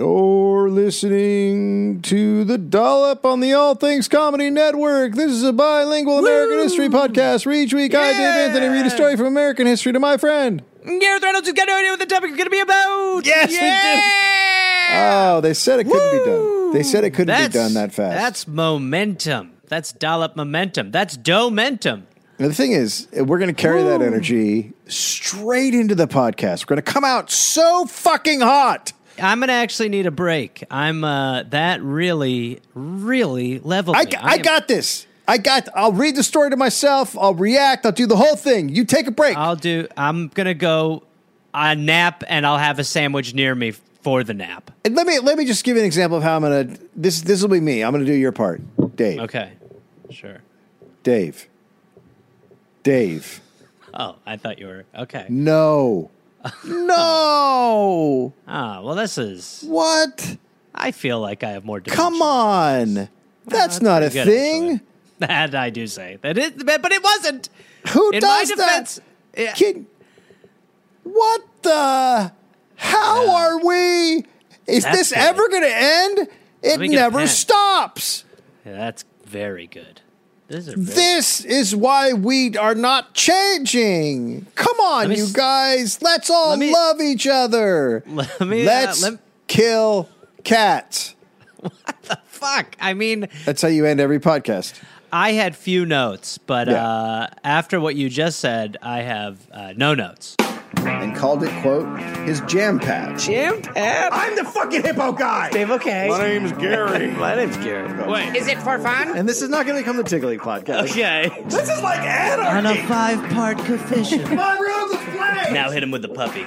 You're listening to the Dollop on the All Things Comedy Network. This is a bilingual American history podcast. Where each week, I, Dave Anthony, read a story from American history to my friend. Gareth Reynolds has got no idea what the topic is going to be about. Yes, we do. yeah! Oh, they said it couldn't be done. They said it couldn't be done that fast. That's momentum. That's dollop momentum. That's momentum. The thing is, we're going to carry that energy straight into the podcast. We're going to come out so fucking hot. I'm to actually need a break. I'm uh, that really, really leveled I. I am- got this. I got. I'll read the story to myself. I'll react. I'll do the whole thing. You take a break. I'll do. I'm gonna go a nap, and I'll have a sandwich near me for the nap. And let me let me just give you an example of how I'm gonna. This this will be me. I'm gonna do your part, Dave. Okay, sure. Dave. Dave. Oh, I thought you were okay. No. No. Ah, well, this is. What? I feel like I have more. Come on. That's that's not a good, thing. actually. That I do say that is, but it wasn't. Who In does defense, that? yeah. Kid, what the? How Yeah. are we? Is That's this good. ever going to end? It me get a never stops. Yeah, that's very good. This is This is why we are not changing. Come on, you guys. Let's all Let me- love each other. Let me, uh, Let's let- kill cats. What the fuck. I mean, That's how you end every podcast. I had few notes, but Yeah. uh, after what you just said, I have uh, no notes. And called it, quote, his jam pad. Jam Pat? I'm the fucking hippo guy. Dave, okay. My name's Gary. My name's Gary. Wait, is it for fun? and this is not going to become the Tiggly podcast. Okay. This is like anarchy. On a five-part coefficient. My room is blank. now hit him with the puppy.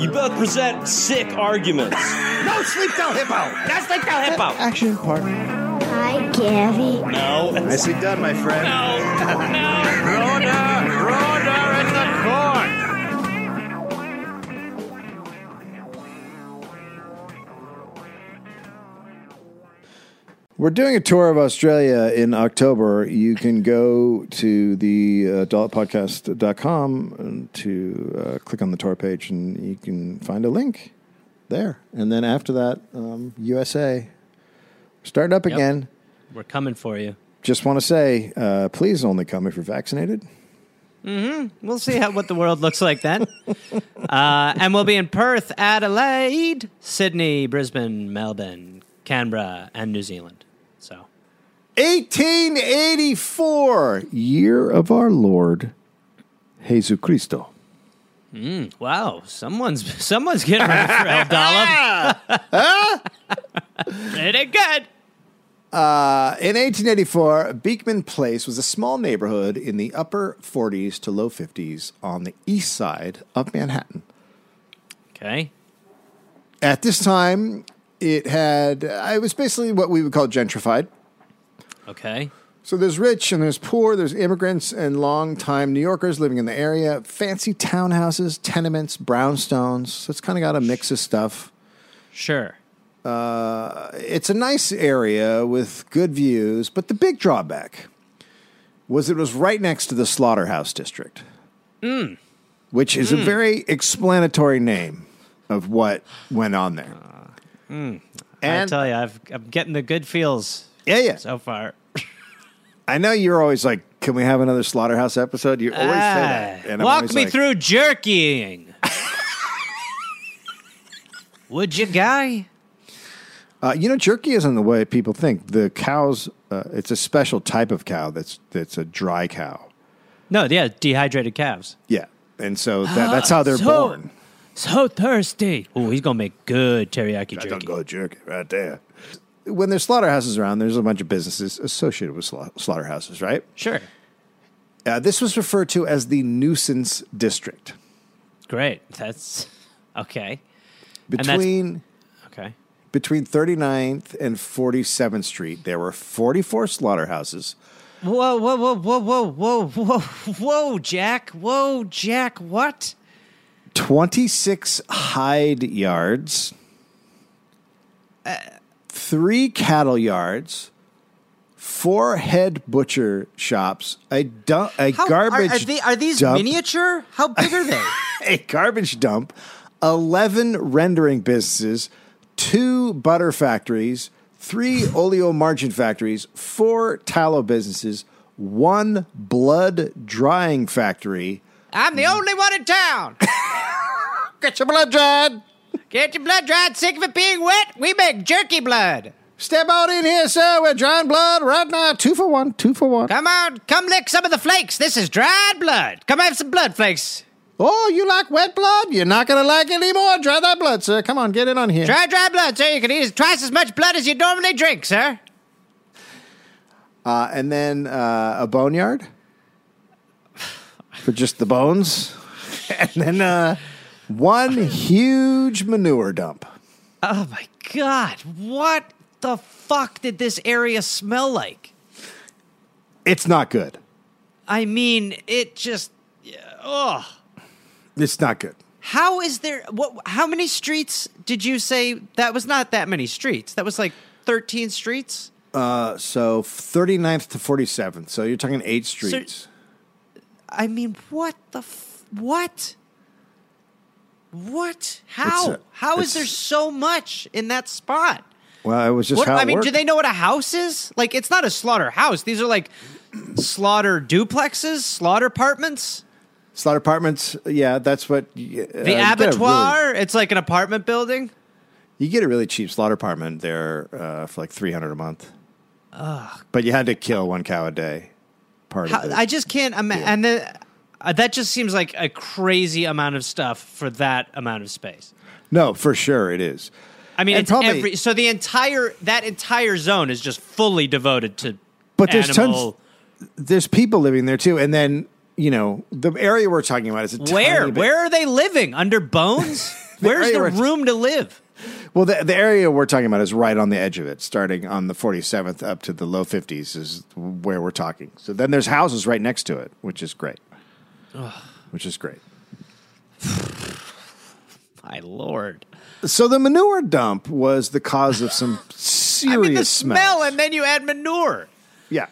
You both present sick arguments. No sleep till hippo. That's like the hippo. Action partner. Hi, Gary. No. Nicely done, my friend. We're doing a tour of Australia in October. You can go to the uh, adultpodcast.com to uh, click on the tour page and you can find a link there. And then after that, um, USA. Starting up Yep. again. We're coming for you. Just want to say, uh, please only come if you're vaccinated. Mm-hmm. We'll see how what the world looks like then. uh, and we'll be in Perth, Adelaide, Sydney, Brisbane, Melbourne, Canberra, and New Zealand. So 1884, year of our Lord, Jesus Cristo. wow, someone's someone's getting ready for El Dollop. Pretty good. Uh, in 1884, Beekman Place was a small neighborhood in the upper 40s to low 50s on the east side of Manhattan. Okay. At this time, it had, uh, it was basically what we would call gentrified. Okay. So there's rich and there's poor, there's immigrants and long-time New Yorkers living in the area, fancy townhouses, tenements, brownstones. So it's kind of got a mix of stuff. Sure. Uh, it's a nice area with good views, but the big drawback was it was right next to the slaughterhouse district, mm. which is a mm. very explanatory name of what went on there. I And tell you, I've, I'm getting the good feels yeah, yeah, so far. I know you're always like, "Can we have another slaughterhouse episode?" You always say that. Ah, And walk me like, through jerkying. Would you, guy? Uh, you know, jerky isn't the way people think. The cows, uh, it's a special type of cow that's that's a dry cow. No, yeah, dehydrated calves. Yeah, and so that, that's how they're So- born. So thirsty. Oh, he's gonna make good teriyaki Don't jerky. go jerky right there. When there's slaughterhouses around, there's a bunch of businesses associated with sla- slaughterhouses, right? Sure, Uh, this was referred to as the nuisance district. great. That's okay. that's- Between Okay. between 39th and 47th Street, there were 44 slaughterhouses. Whoa, whoa, whoa, whoa, whoa, whoa, whoa, whoa, Jack. Whoa, Jack. What? 26 hide yards, three cattle yards, four head butcher shops, a, du- a How, garbage are, are, they, are these dump, miniature? How big are they? a garbage dump, 11 rendering businesses, two butter factories, three oleomargarine factories, four tallow businesses, one blood drying factory. I'm the only one in town. Get your blood dried. Get your blood dried. Sick of it being wet? We make jerky blood. Step on in here, sir. We're drying blood right now. Two for one. Two for one. Come on, come lick some of the flakes. This is dried blood. Come have some blood flakes. Oh, you like wet blood? You're not going to like it anymore. Dry that blood, sir. Come on, get in on here. Dry, dry blood, sir. You can eat twice as much blood as you normally drink, sir. Uh, and then uh, a boneyard for just the bones. and then uh, one huge manure dump. Oh my god, what the fuck did this area smell like? It's not good. I mean, it just. Oh. It's not good. How is there. What? How many streets did you say? That was not that many streets. That was like 13 streets? Uh, so 39th to 47th. So you're talking eight streets. I mean, what the. F- what? What? How? A- How is there so much in that spot? well, it was just What, how I mean, worked. do they know what a house is? Like, it's not a slaughter house. These are like slaughter duplexes, slaughter apartments. Slaughter apartments, yeah, that's what. The The abattoir, it's like an apartment building. you get a really cheap slaughter apartment there uh, for like 300 a month. Ugh. But you had to kill one cow a day. Part How, of it. I just can't imagine. And then, uh, that just seems like a crazy amount of stuff for that amount of space. no, for sure it is. I mean, And it's probably- every so the entire that entire zone is just fully devoted to. But there's animal. tons. There's people living there too, and then you know the area we're talking about is a Where where are they living? Under bones? Where's area the room to live? Well, the, the area we're talking about is right on the edge of it, starting on the 47th up to the low 50s is where we're talking. So then there's houses right next to it, which is great. Which is great. My lord. So the manure dump was the cause of some serious I mean, the smells. smell, and then you add manure. Yeah.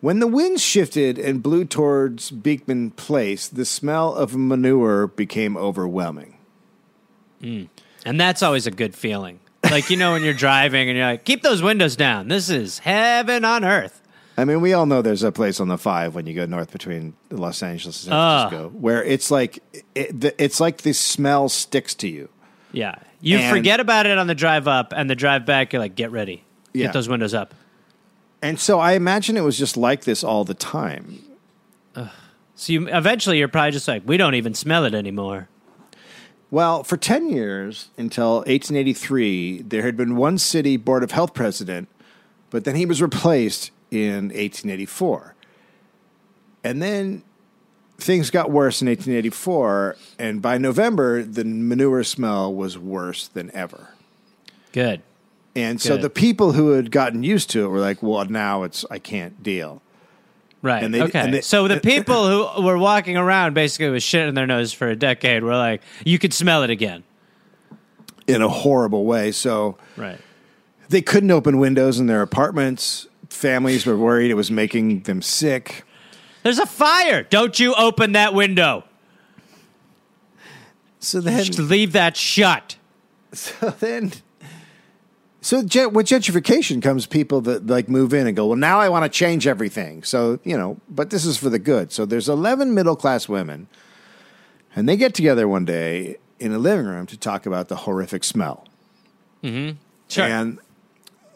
When the wind shifted and blew towards Beekman Place, the smell of manure became overwhelming. Mm. And that's always a good feeling. Like, you know, when you're driving and you're like, keep those windows down. This is heaven on earth. I mean, we all know there's a place on the five when you go north between Los Angeles and San Ah. Francisco where it's like it, the- it's like the smell sticks to you. Yeah. You And- forget about it on the drive up and the drive back. You're like, get ready. Yeah. Get those windows up. And so I imagine it was just like this all the time. So you eventually you're probably just like, we don't even smell it anymore. Well, for 10 years until 1883, there had been one city board of health president, but then he was replaced in 1884. And then things got worse in 1884, and by November, the manure smell was worse than ever. Good. And so Good. the people who had gotten used to it were like, well, now it's, I can't deal. Right. And they- okay. and they- so the people who were walking around basically with shit in their nose for a decade were like, you could smell it again. In a horrible way. So Right. they couldn't open windows in their apartments. Families were worried it was making them sick. There's a fire. Don't you open that window. So then, Just leave that shut. so then, so gen- with gentrification comes people that like move in and go, well, now I want to change everything. So you know, but this is for the good. So there's eleven middle class women, and they get together one day in a living room to talk about the horrific smell. Sure. And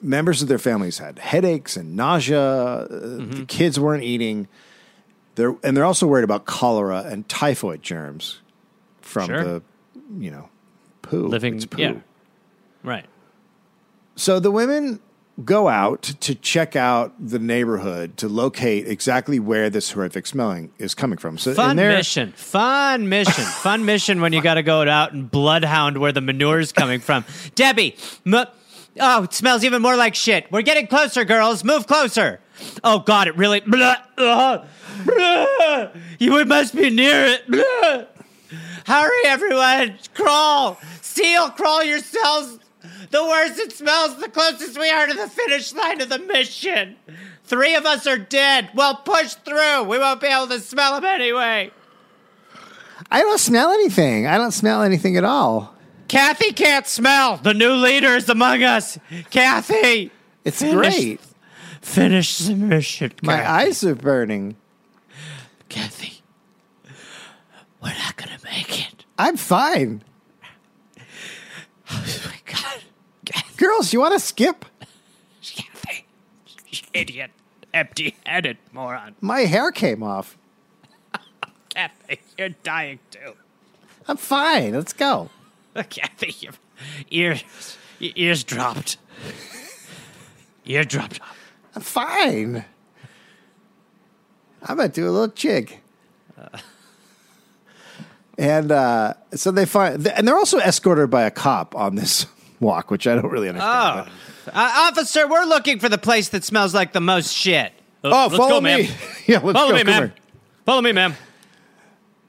members of their families had headaches and nausea. Uh, The kids weren't eating. They're and they're also worried about cholera and typhoid germs from Sure. the, you know, poo. Living. It's poo. Yeah. Right. So the women go out to check out the neighborhood to locate exactly where this horrific smelling is coming from. So Fun they're- mission. Fun mission. Fun mission when you got to go out and bloodhound where the manure is coming from. Debbie. M- oh, it smells even more like shit. We're getting closer, girls. Move closer. Oh, God, it really. Blah, uh, blah. you must be near it. Blah. Hurry, everyone. Crawl. Seal, crawl yourselves. The worse it smells, the closest we are to the finish line of the mission. Three of us are dead. Well, push through. We won't be able to smell them anyway. I don't smell anything. I don't smell anything at all. Kathy can't smell. The new leader is among us. Kathy, It's Finish- great. finish the mission. My eyes are burning. Kathy, we're not gonna make it. I'm fine. Oh my God, Kathy, Girls, you want to skip? Kathy, you idiot, empty-headed moron. My hair came off. Kathy, you're dying too. I'm fine. Let's go. Kathy, your ears, your ears dropped. Ear dropped. I'm fine. I'm gonna do a little jig. And uh, so they find, and they're also escorted by a cop on this walk, which I don't really understand. Oh, uh, officer, we're looking for the place that smells like the most shit. Oh, let's follow go, me. ma'am. yeah, let's Follow go. me, Come ma'am. here. Follow me, ma'am.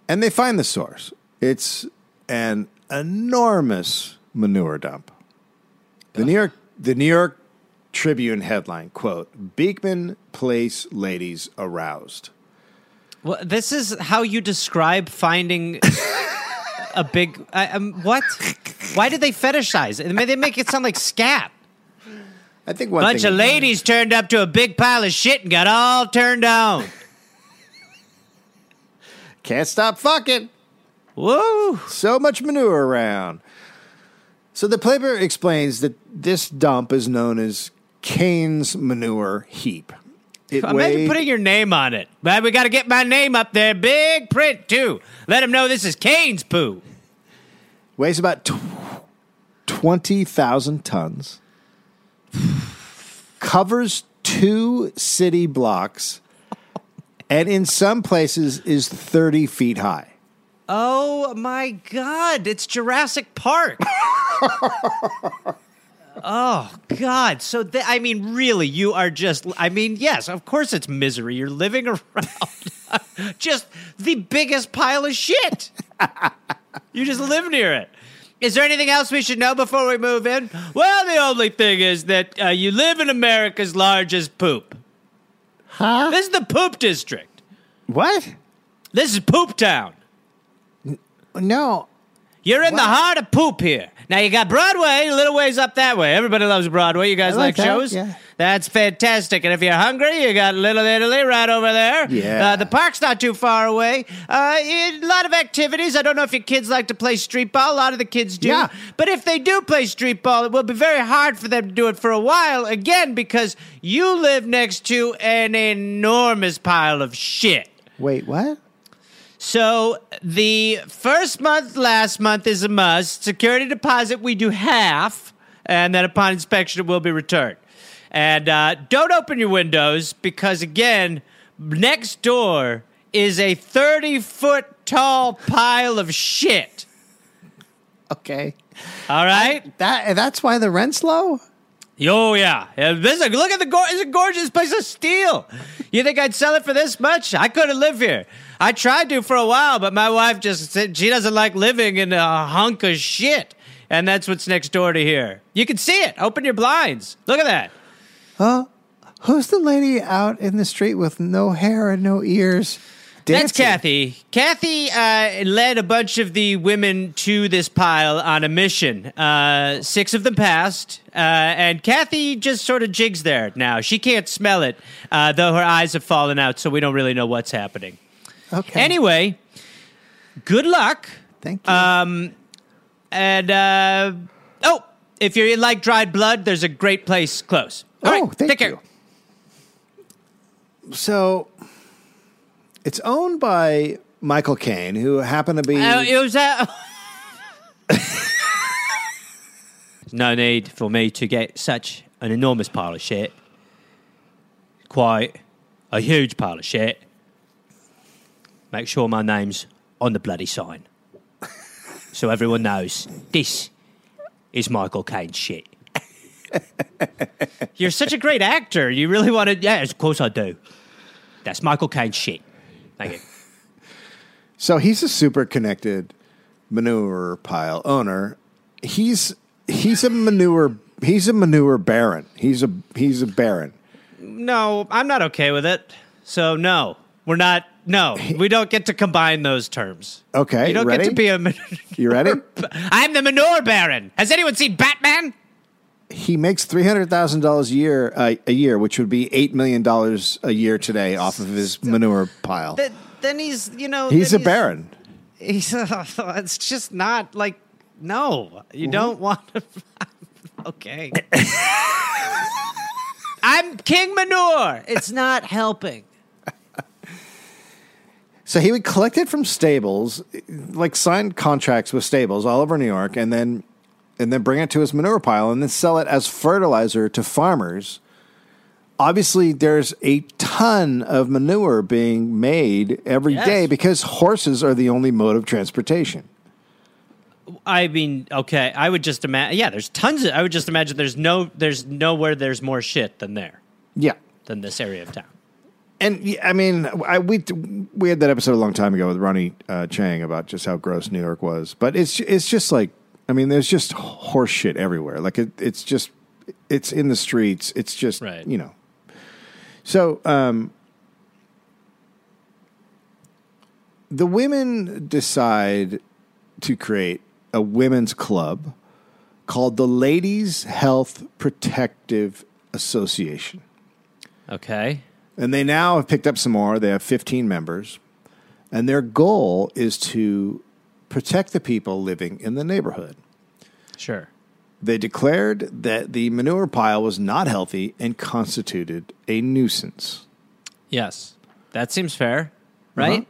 And they find the source. It's an enormous manure dump. The New York, the New York Tribune headline quote: "Beekman Place ladies aroused." Well, this is how you describe finding a big. I um, what? Why did they fetishize it? They make it sound like scat. I think one Bunch of ladies turned up to a big pile of shit and got all turned on. can't stop fucking. Woo! So much manure around. So the paper explains that this dump is known as Kane's manure heap. It Imagine weighed, putting your name on it. But we got to get my name up there, big print too. Let them know this is Kane's poo. weighs about tw- 20,000 tons, covers two city blocks, and in some places is 30 feet high. Oh my God! It's Jurassic Park. oh God! So th- I mean, really, you are just. I mean, yes, of course, it's misery. You're living around just the biggest pile of shit. you just live near it. Is there anything else we should know before we move in? Well, the only thing is that uh, you live in America's largest poop. Huh? This is the poop district. What? This is Poop Town. No. You're in the heart of poop here. Now you got Broadway, a little ways up that way. Everybody loves Broadway. You guys I like, like that, shows? yeah. That's fantastic. And if you're hungry, you got Little Italy right over there. Yeah. Uh, the park's not too far away. Uh, a lot of activities. I don't know if your kids like to play street ball. A lot of the kids do. Yeah. But if they do play street ball, it will be very hard for them to do it for a while. Again, because you live next to an enormous pile of shit. Wait, what? So the first month, last month is a must. Security deposit, we do half, and then upon inspection, it will be returned. And uh, don't open your windows because, again, next door is a 30 foot tall pile of shit. Okay. All right? That that's why the rent's low? Oh yeah, this is, look at the it's a gorgeous piece of steel. You think I'd sell it for this much? I couldn't live here. I tried to for a while, but my wife just said she doesn't like living in a hunk of shit, and that's what's next door to here. You can see it. Open your blinds. Look at that. Who's the lady out in the street with no hair and no ears? That's? Kathy. Kathy uh, led a bunch of the women to this pile on a mission. Uh, six of them passed, uh, and Kathy just sort of jigs there now. She can't smell it, uh, though her eyes have fallen out, so we don't really know what's happening. Okay. Anyway, good luck. Thank you. Um, and uh, oh, if you like dried blood, there's a great place close. All Oh, right, thank take care. you. so it's owned by Michael Caine, who happened to be Uh, it was that. no need for me to get such an enormous pile of shit. Quite a huge pile of shit. Make sure my name's on the bloody sign. so everyone knows this is Michael Caine's shit. You're such a great actor. You really want to. Yeah, of course I do. That's Michael Caine's shit. Thank you. So he's a super connected manure pile owner. He's he's a manure he's a manure baron. He's a he's a baron. No, I'm not okay with it. So no. we're not. No, we don't get to combine those terms. Okay, You don't ready? get to be a. You ready? I'm the manure baron. Has anyone seen Batman? He makes three hundred thousand dollars a year uh, a year, which would be eight million dollars a year today off of his manure pile. Th- then he's, you know, He's a then baron. He's. it's just not like. No, you Mm-hmm. don't want to. okay. I'm King Manure. It's not helping. So he would collect it from stables, like sign contracts with stables all over New York, and then and then bring it to his manure pile and then sell it as fertilizer to farmers. Obviously, there's a ton of manure being made every day Yes. because horses are the only mode of transportation. I mean, okay, I would just imagine. Yeah, there's tons of. I would just imagine there's no, there's nowhere there's more shit than there Yeah. than this area of town. And I mean, I, we we had that episode a long time ago with Ronnie uh, Chieng about just how gross New York was. But it's it's just like, I mean, there's just horse shit everywhere. Like it, it's just, it's in the streets. It's just, Right. you know. So um, the women decide to create a women's club called the Ladies Health Protective Association. Okay. And they now have picked up some more. They have 15 members. And their goal is to protect the people living in the neighborhood. Sure. They declared that the manure pile was not healthy and constituted a nuisance. Yes. That seems fair, uh-huh. right?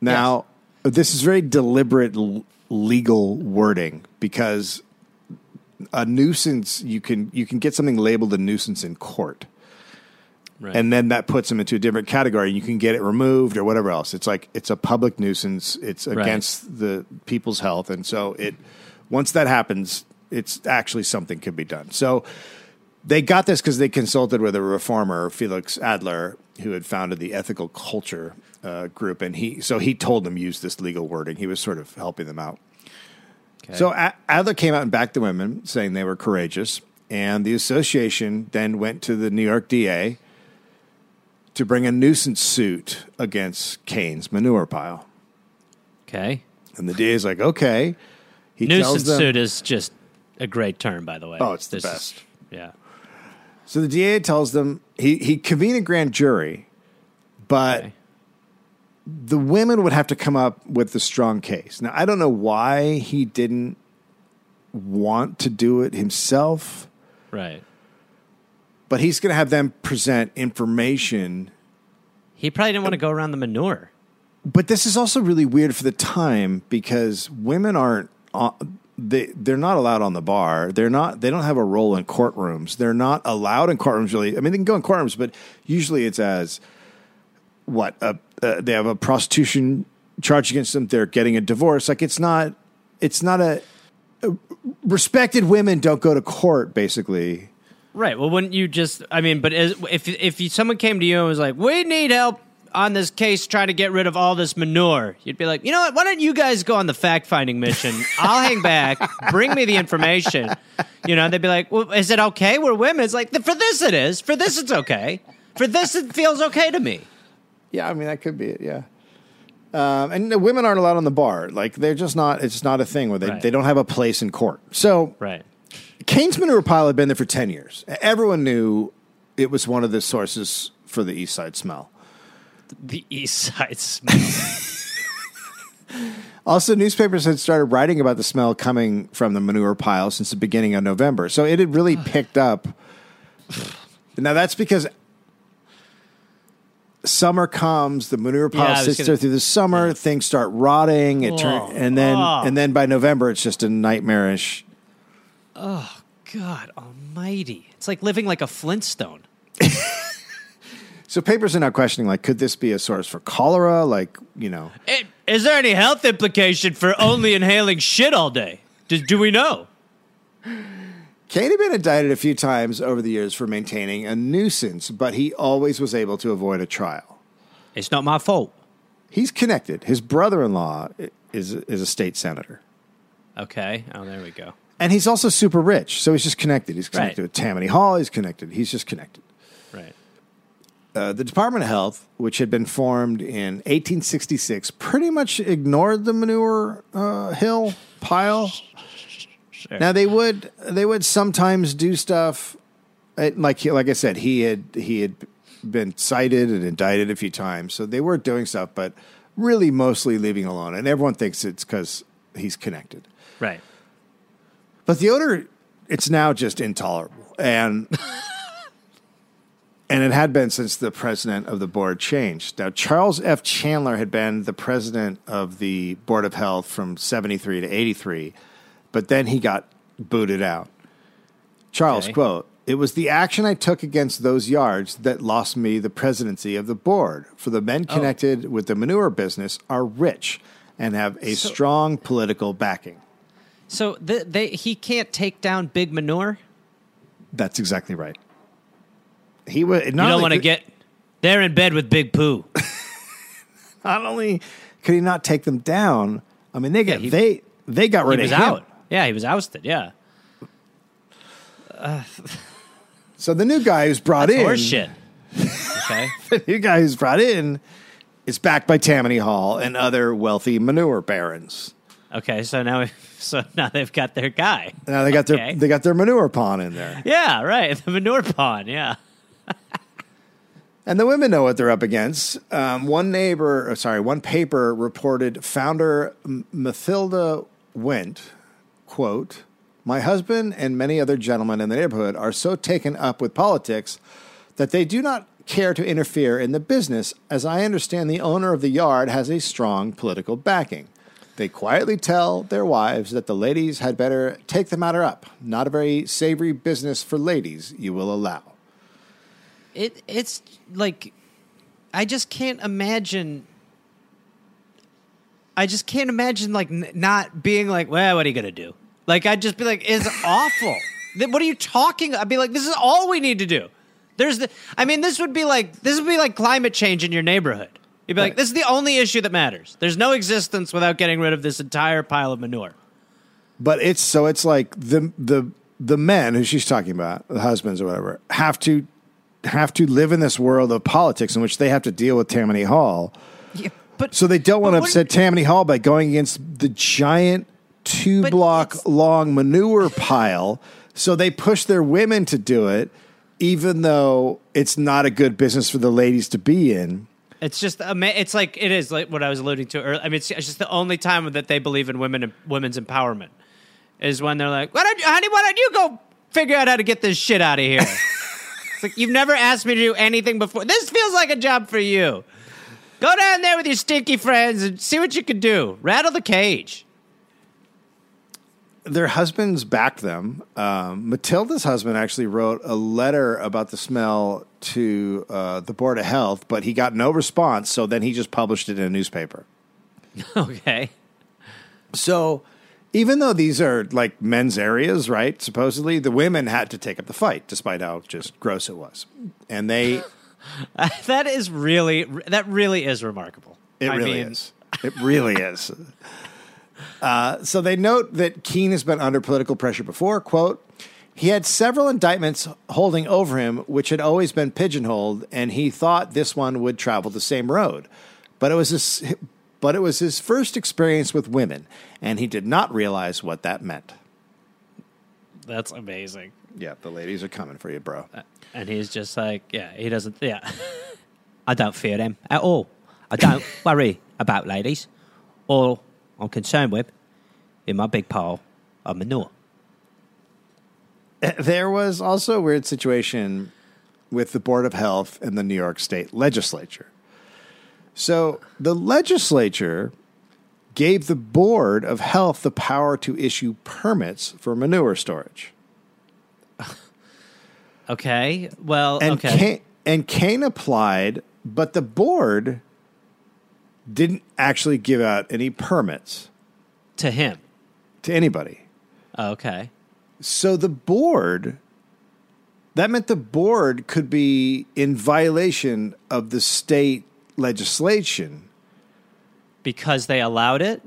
Now, this is very deliberate l- legal wording because a nuisance you can you can get something labeled a nuisance in court. Right. and then that puts them into a different category. You can get it removed or whatever else. It's like it's a public nuisance. It's against the people's health, and so it once that happens, it's actually something could be done. So they got this because they consulted with a reformer, Felix Adler, who had founded the Ethical Culture uh, group, and he so he told them use this legal wording. He was sort of helping them out. Okay. So A- Adler came out and backed the women, saying they were courageous, and the association then went to the New York DA to bring a nuisance suit against Kane's manure pile. okay. And the DA is like, okay. He tells Nuisance them, suit is just a great term, by the way. Oh, it's the This is- best. yeah. So the DA tells them he he convened a grand jury, but Okay. the women would have to come up with the strong case. Now I don't know why he didn't want to do it himself, Right. But he's going to have them present information. He probably didn't want to go around the manure. But this is also really weird for the time because women aren't uh, they they're not allowed on the bar. They're not they don't have a role in courtrooms. They're not allowed in courtrooms really. I mean they can go in courtrooms, but usually it's as what uh, uh, they have a prostitution charge against them. They're getting a divorce. Like it's not it's not a, a respected women don't go to court basically. Right. Well, wouldn't you just? I mean, but as, if if you, someone came to you and was like, "We need help on this case trying to get rid of all this manure," you'd be like, "You know what? Why don't you guys go on the fact finding mission? I'll hang back. Bring me the information." You know, they'd be like, "Well, is it okay? We're women." It's like, "For this, it is. For this, it's okay. For this, it feels okay to me." Yeah, I mean that could be it. Yeah, um, and the women aren't allowed on the bar. Like they're just not. It's not a thing where they Right. they don't have a place in court. So Right. Kane's manure pile had been there for ten years. Everyone knew it was one of the sources for the East Side smell. The East Side smell. Also, newspapers had started writing about the smell coming from the manure pile since the beginning of November. So it had really picked up. Now that's because summer comes, the manure pile was sits gonna- there through the summer, things start rotting, it turn, Oh, and then oh. and then by November it's just a nightmarish. God Almighty! It's like living like a Flintstone. So papers are now questioning like could this be a source for cholera like, you know. Eh, Is there any health implication for only inhaling shit all day? Do, do we know? Kane had been indicted a few times over the years for maintaining a nuisance, but he always was able to avoid a trial. It's not my fault. He's connected. His brother-in-law is is a state senator. Okay. Oh, there we go. And he's also super rich, so he's just connected. He's connected Right. with Tammany Hall. He's connected. He's just connected. Right. uh, the Department of Health, which had been formed in 1866, pretty much ignored the manure uh, hill pile. Now they would they would sometimes do stuff uh, like like I said he had he had been cited and indicted a few times, so they were doing stuff, but really mostly leaving alone. And everyone thinks it's because he's connected. Right. But the odor, it's now just intolerable. And and it had been since the president of the board changed. Now Charles F. Chandler had been the president of the Board of Health from 73 to 83, but then he got booted out. Charles Okay. quote, "It was the action I took against those yards that lost me the presidency of the board. For the men oh. connected with the manure business are rich and have a So- strong political backing." So the, they he can't take down big manure. That's exactly right. He would. You don't want to get. They're in bed with Big Pooh. Not only could he not take them down, I mean they get he- they they got He rid was of him. out. Yeah, he was ousted. Yeah, So the new guy who's brought that's in, horse shit. Okay. the new guy who's brought in, is backed by Tammany Hall and other wealthy manure barons. Okay. So now, so now they've got their guy. Now they got Okay. their they got their manure pond in there, Yeah. Right. The manure pond. Yeah. and the women know what they're up against. Um, one neighbor, uh, sorry, one paper reported founder M- Mathilda Wendt, quote. My husband and many other gentlemen in the neighborhood are so taken up with politics that they do not care to interfere in the business, as I understand the owner of the yard has a strong political backing. They quietly tell their wives that the ladies had better take the matter up. Not a very savory business for ladies, you will allow. It it's like I just can't imagine. I just can't imagine like n- not being like, well, what are you gonna do? Like I'd just be like, it's awful. What are you talking? I'd be like, this is all we need to do. There's the. I mean, this would be like this would be like climate change in your neighborhood. You'd be like, this is the only issue that matters. There's no existence without getting rid of this entire pile of manure. But it's so it's like the the the men who she's talking about, the husbands or whatever, have to have to live in this world of politics in which they have to deal with Tammany Hall. Yeah, but So they don't want to But upset Tammany Hall by going against the giant two block long manure pile. So they push their women to do it, even though it's not a good business for the ladies to be in. It's just it's like it is like what I was alluding to earlier. I mean, it's, it's just the only time that they believe in women women's empowerment is when they're like, "Why don't you, honey? Why don't you go figure out how to get this shit out of here?" it's like you've never asked me to do anything before. This feels like a job for you. Go down there with your stinky friends and see what you can do. Rattle the cage. Their husbands backed them. Um, Matilda's husband actually wrote a letter about the smell to uh, the Board of Health, but he got no response. So then he just published it in a newspaper. okay. So even though these are like men's areas, right? Supposedly the women had to take up the fight, despite how just gross it was. And they, that is really that really is remarkable. it I really mean, is. It really is. Uh, so they note that Kane has been under political pressure before. Quote, he had several indictments holding over him, which had always been pigeonholed, and he thought this one would travel the same road. But it was his, but it was his first experience with women, and he did not realize what that meant. That's amazing. Yeah, the ladies are coming for you, bro. And he's just like, yeah, he doesn't, yeah. I don't fear them at all. I don't worry about ladies. All I'm concerned with in my big pile of manure. There was also a weird situation with the Board of Health and the New York State Legislature. So the legislature gave the Board of Health the power to issue permits for manure storage. Okay. Well, And okay. Kane, and Kane applied, but the board didn't actually give out any permits to him. to anybody. Oh, okay. So the board, that meant the board could be in violation of the state legislation Because they allowed it?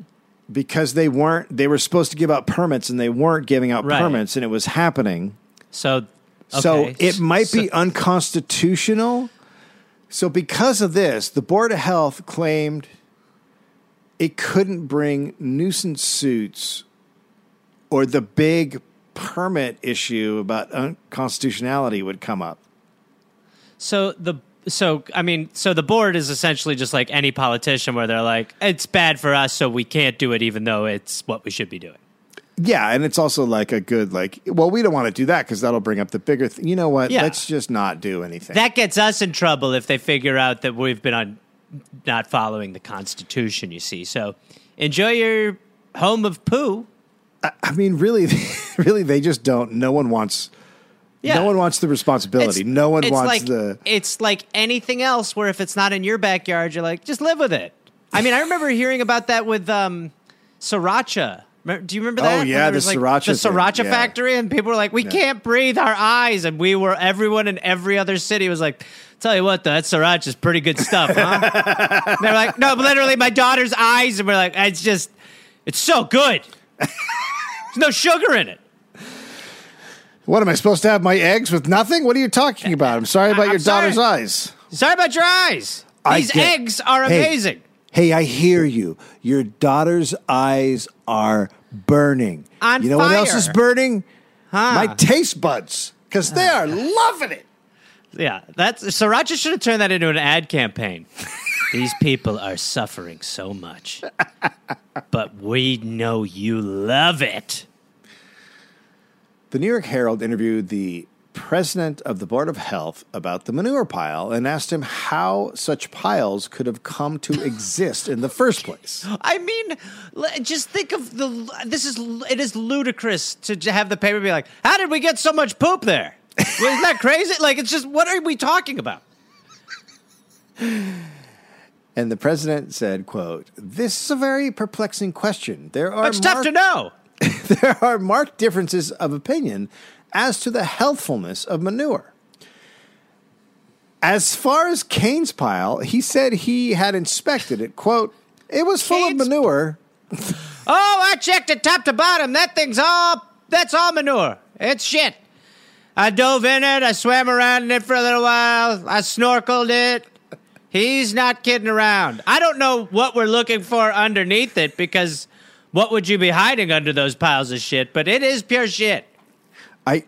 because they weren't, they were supposed to give out permits and they weren't giving out Right. permits and it was happening. So, So it might So- be unconstitutional So, because of this, the Board of Health claimed it couldn't bring nuisance suits or the big permit issue about unconstitutionality would come up. So the so I mean, so the board is essentially just like any politician, where they're like, it's bad for us, so we can't do it, even though it's what we should be doing. Yeah, and it's also like a good like. Well, we don't want to do that because that'll bring up the bigger. Th- you know what? Yeah. Let's just not do anything. That gets us in trouble if they figure out that we've been on not following the Constitution. You see, so enjoy your home of poo. I mean, really, really, they just don't. No one wants. Yeah. No one wants the responsibility. It's- no one it's wants like, the. It's like anything else, where if it's not in your backyard, you're like, just live with it. I mean, I remember hearing about that with um, sriracha. Do you remember Oh, that? When yeah, the was, like, sriracha the thing, sriracha yeah. factory, and people were like, "We can't breathe our eyes," and we were everyone in every other city was like, "Tell you what, though, that sriracha is pretty good stuff, huh?" They're like, "No, but literally, my daughter's eyes," and we're like, "It's just, it's so good. There's no sugar in it." What am I supposed to have my eggs with nothing? What are you talking about? I'm sorry about I'm your daughter's eyes. Sorry about your eyes. These get- eggs are Hey, amazing. Hey, I hear you. Your daughter's eyes are burning. On you know what else is burning? Huh. My taste buds, because they are loving it. Yeah, that's Sriracha should have turned that into an ad campaign. These people are suffering so much, but we know you love it. The New York Herald interviewed the president of the Board of Health about the manure pile and asked him how such piles could have come to exist in the first place. I mean, just think of the. This is it is ludicrous to have the paper be like, "How did we get so much poop there?" Well, Isn't that crazy? Like, it's just what are we talking about? And the president said, quote, This is a very perplexing question. There are It's tough to know. there are marked differences of opinion as to the healthfulness of manure. As far as Kane's pile, he said he had inspected it. Quote, it was full of manure. Oh, I checked it top to bottom. That thing's all that's all manure. It's shit. I dove in it, I swam around in it for a little while, I snorkeled it. He's not kidding around. I don't know what we're looking for underneath it because what would you be hiding under those piles of shit? But it is pure shit. I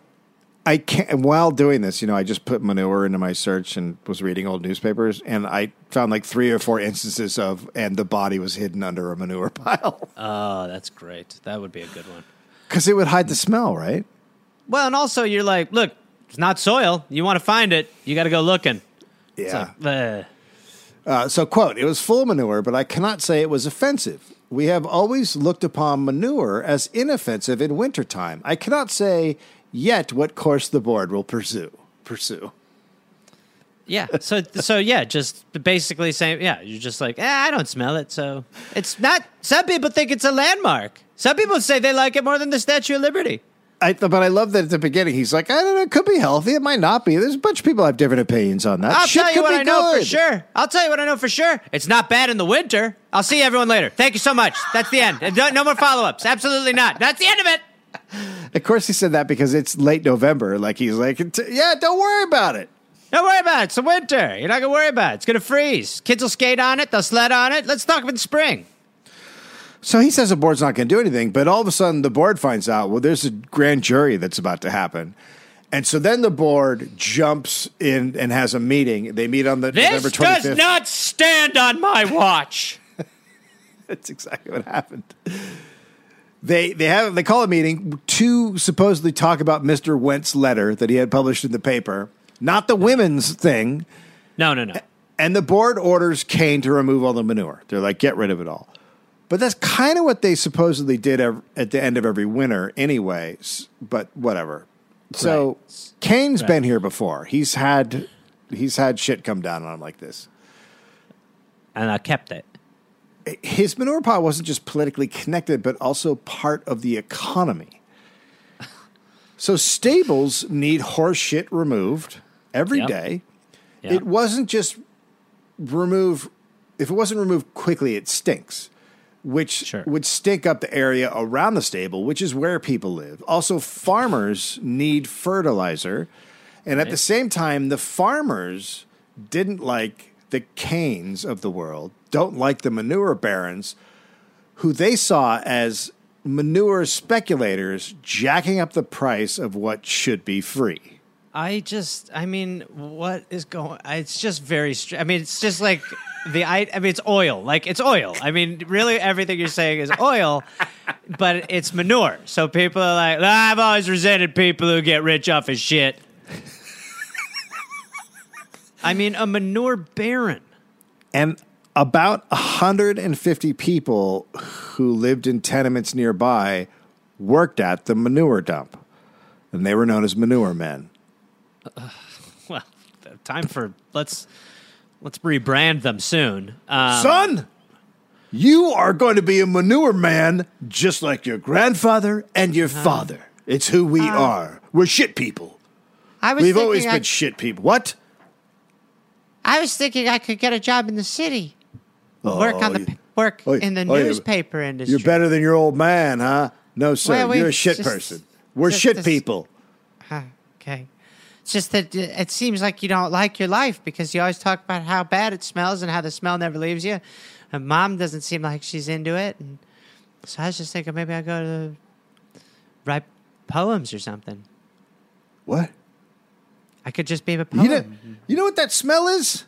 I can't while doing this, you know, I just put manure into my search and was reading old newspapers and I found like three or four instances of and the body was hidden under a manure pile. Oh, that's great. That would be a good one. Because it would hide the smell, right? Well, and also you're like, look, it's not soil. You want to find it, you got to go looking. Yeah. like, uh, Uh, so, quote, it was full manure, but I cannot say it was offensive. We have always looked upon manure as inoffensive in wintertime. I cannot say yet what course the board will pursue. Pursue. Yeah. So so yeah, just basically saying yeah, you're just like, eh, I don't smell it, so it's not some people think it's a landmark. Some people say they like it more than the Statue of Liberty. I, but I love that at the beginning he's like, I don't know, it could be healthy, it might not be. There's a bunch of people have different opinions on that. I'll Shit tell you could what I know for sure. I'll tell you what I know for sure. It's not bad in the winter. I'll see everyone later. Thank you so much. That's the end. No no more follow ups. Absolutely not. That's the end of it. Of course, he said that because it's late November. Like he's like, yeah, don't worry about it. Don't worry about it. It's the winter. You're not gonna worry about it. It's gonna freeze. Kids will skate on it. They'll sled on it. Let's talk about spring. So he says the board's not going to do anything, but all of a sudden the board finds out, well, there's a grand jury that's about to happen. And so then the board jumps in and has a meeting. They meet on the November This 25th. does not stand on my watch. That's exactly what happened. They they have they call a meeting to supposedly talk about Mr. Wendt's letter that he had published in the paper, not the women's thing. No, no, no. And the board orders Kane to remove all the manure. They're like, get rid of it all. But that's kind of what they supposedly did at the end of every winter, anyway. But whatever. So Right. Kane's Right. been here before. He's had he's had shit come down on him like this. And I kept it. His manure pile wasn't just politically connected, but also part of the economy. So stables need horse shit removed every Yep. day. Yeah. It wasn't just remove. If it wasn't removed quickly, it stinks, which Sure. would stink up the area around the stable, which is where people live. Also, farmers need fertilizer, and at the same time, the farmers didn't like the Kanes of the world, don't like the manure barons, who they saw as manure speculators jacking up the price of what should be free. I just, I mean, what is going? It's just very. Str- I mean, it's just like the. I, I mean, it's oil. Like it's oil. I mean, really, everything you're saying is oil, but it's manure. So people are like, "Ah, I've always resented people who get rich off of shit. I mean, a manure baron. And about 150 people who lived in tenements nearby worked at the manure dump. And they were known as manure men. Well, time for let's let's rebrand them soon. Um, Son, you are going to be a manure man just like your grandfather and your father. It's who we are. We're shit people. I was We've thinking always I, been shit people. What? I was thinking I could get a job in the city. work on the you- work oh, in the oh, yeah, newspaper industry. You're better than your old man, huh? No, sir. Well, we You're a shit just- person. We're just shit people. Huh, okay. It's just that uh, it seems like you don't like your life because you always talk about how bad it smells and how the smell never leaves you. And mom doesn't seem like she's into it. And so I was just thinking maybe I go to write poems or something. What? I could just be a poem. You know, you know what that smell is?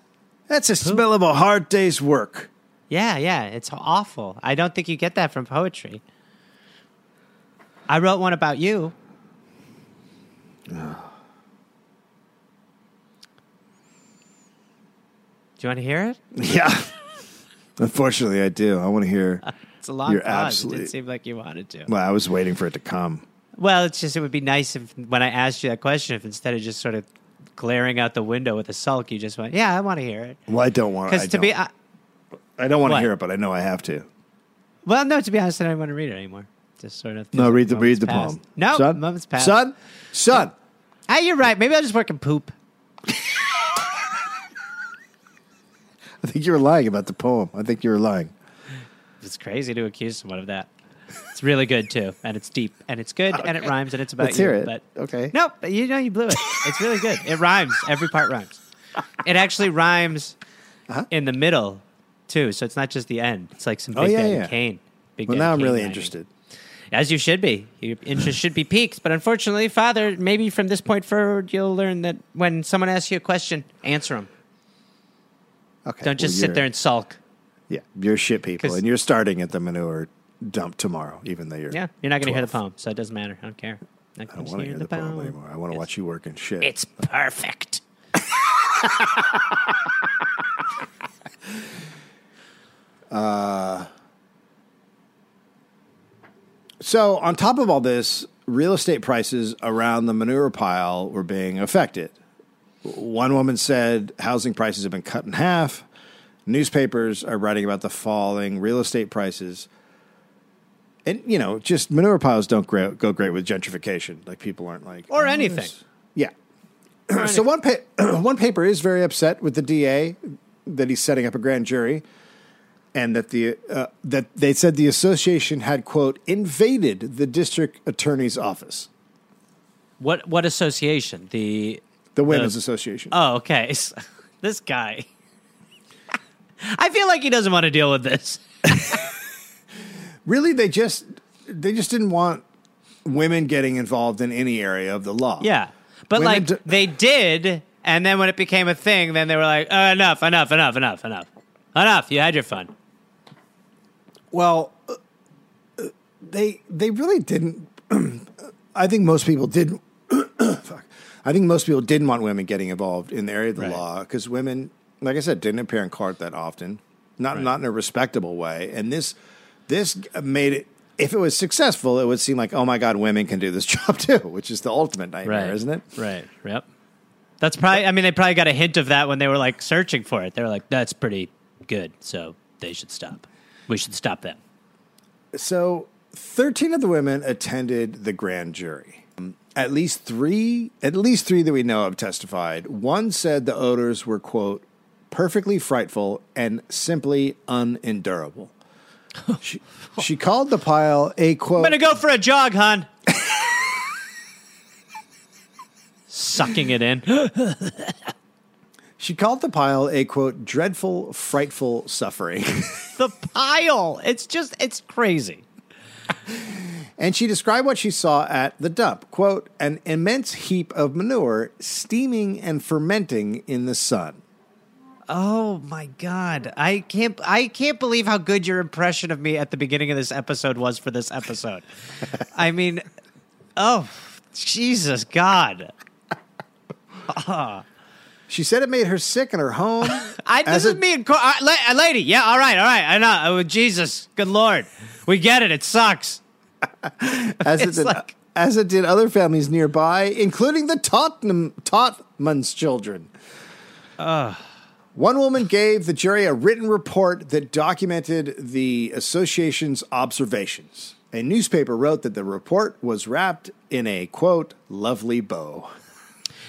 That's a smell of a hard day's work. Yeah, yeah, it's awful. I don't think you get that from poetry. I wrote one about you. Do you want to hear it? Yeah. Unfortunately, I do. I want to hear. It's a long You're pause. It absolutely- didn't seem like you wanted to. Well, I was waiting for it to come. Well, it's just it would be nice if when I asked you that question, if instead of just sort of glaring out the window with a sulk, you just went, "Yeah, I want to hear it." Well, I don't want. I Because to be, don't- uh, I don't want to hear it, but I know I have to. well, no, to be honest, I don't want to read it anymore. Just sort of No, read the read the poem. No, son, moments past. son, son. Ah, you're right. Maybe I'll just work in poop. I think you were lying about the poem. I think you were lying. It's crazy to accuse someone of that. It's really good too, and it's deep, and it's good, and it rhymes, and it's about Let's you. hear it. But Okay. no, but you know you blew it. It's really good. It rhymes. Every part rhymes. It actually rhymes Uh-huh. in the middle too, so it's not just the end. It's like some Oh, Big yeah, Bang yeah. Kane. Big Well, now I'm Kane really interested. As you should be. Your interest should be piqued. But unfortunately, Father, maybe from this point forward, you'll learn that when someone asks you a question, answer them. Okay. Don't just well, sit there and sulk. Yeah, you're shit people, and you're starting at the manure dump tomorrow, even though you're. Yeah, you're not going to hear the 12. poem, so it doesn't matter. I don't care. I don't want to hear the poem anymore. I want to watch you work and shit. It's perfect. Uh, so, on top of all this, real estate prices around the manure pile were being affected. One woman said housing prices have been cut in half. Newspapers are writing about the falling real estate prices. And, you know, just manure piles don't go great with gentrification. Like, people aren't like. Or "Oh, anything. this-" Yeah. so, one, pa- one paper is very upset with the DA that he's setting up a grand jury and that the uh, that they said the association had quote invaded the district attorney's office, What what association? The the women's The- association. oh, okay. this guy. I feel like he doesn't want to deal with this. really, they just they just didn't want women getting involved in any area of the law. Yeah, but Women like do- they did, and then when it became a thing, then they were like, uh, enough, enough, enough, enough, enough, enough. You had your fun. Well, uh, uh, they they really didn't. I think most people didn't. fuck. I think most people didn't want women getting involved in the area of the Right. law because women, like I said, didn't appear in court that often, not Right. not in a respectable way. And this this made it. If it was successful, it would seem like, oh my god, women can do this job too, which is the ultimate nightmare, isn't it? Right. Yep. That's probably. I mean, they probably got a hint of that when they were like searching for it. They were like, "That's pretty good," so they should stop. We should stop them. So, 13 of the women attended the grand jury. At least three, at least three that we know of testified. One said the odors were, quote, perfectly frightful and simply unendurable. She, she called the pile a, quote, I'm gonna go for a jog, hon. Sucking it in. She called the pile a quote dreadful, frightful suffering. The pile. It's just, it's crazy. and she described what she saw at the dump. Quote, an immense heap of manure steaming and fermenting in the sun. Oh my god. I can't I can't believe how good your impression of me at the beginning of this episode was for this episode. I mean, oh, Jesus God. She said it made her sick in her home. I this is a- me and Cor- uh, uh, lady. Yeah, all right, all right. I know. Oh, Jesus, good lord. We get it. It sucks. as it did, like- as it did other families nearby, including the Tottenham Totman's children. One woman gave the jury a written report that documented the association's observations. A newspaper wrote that the report was wrapped in a quote lovely bow.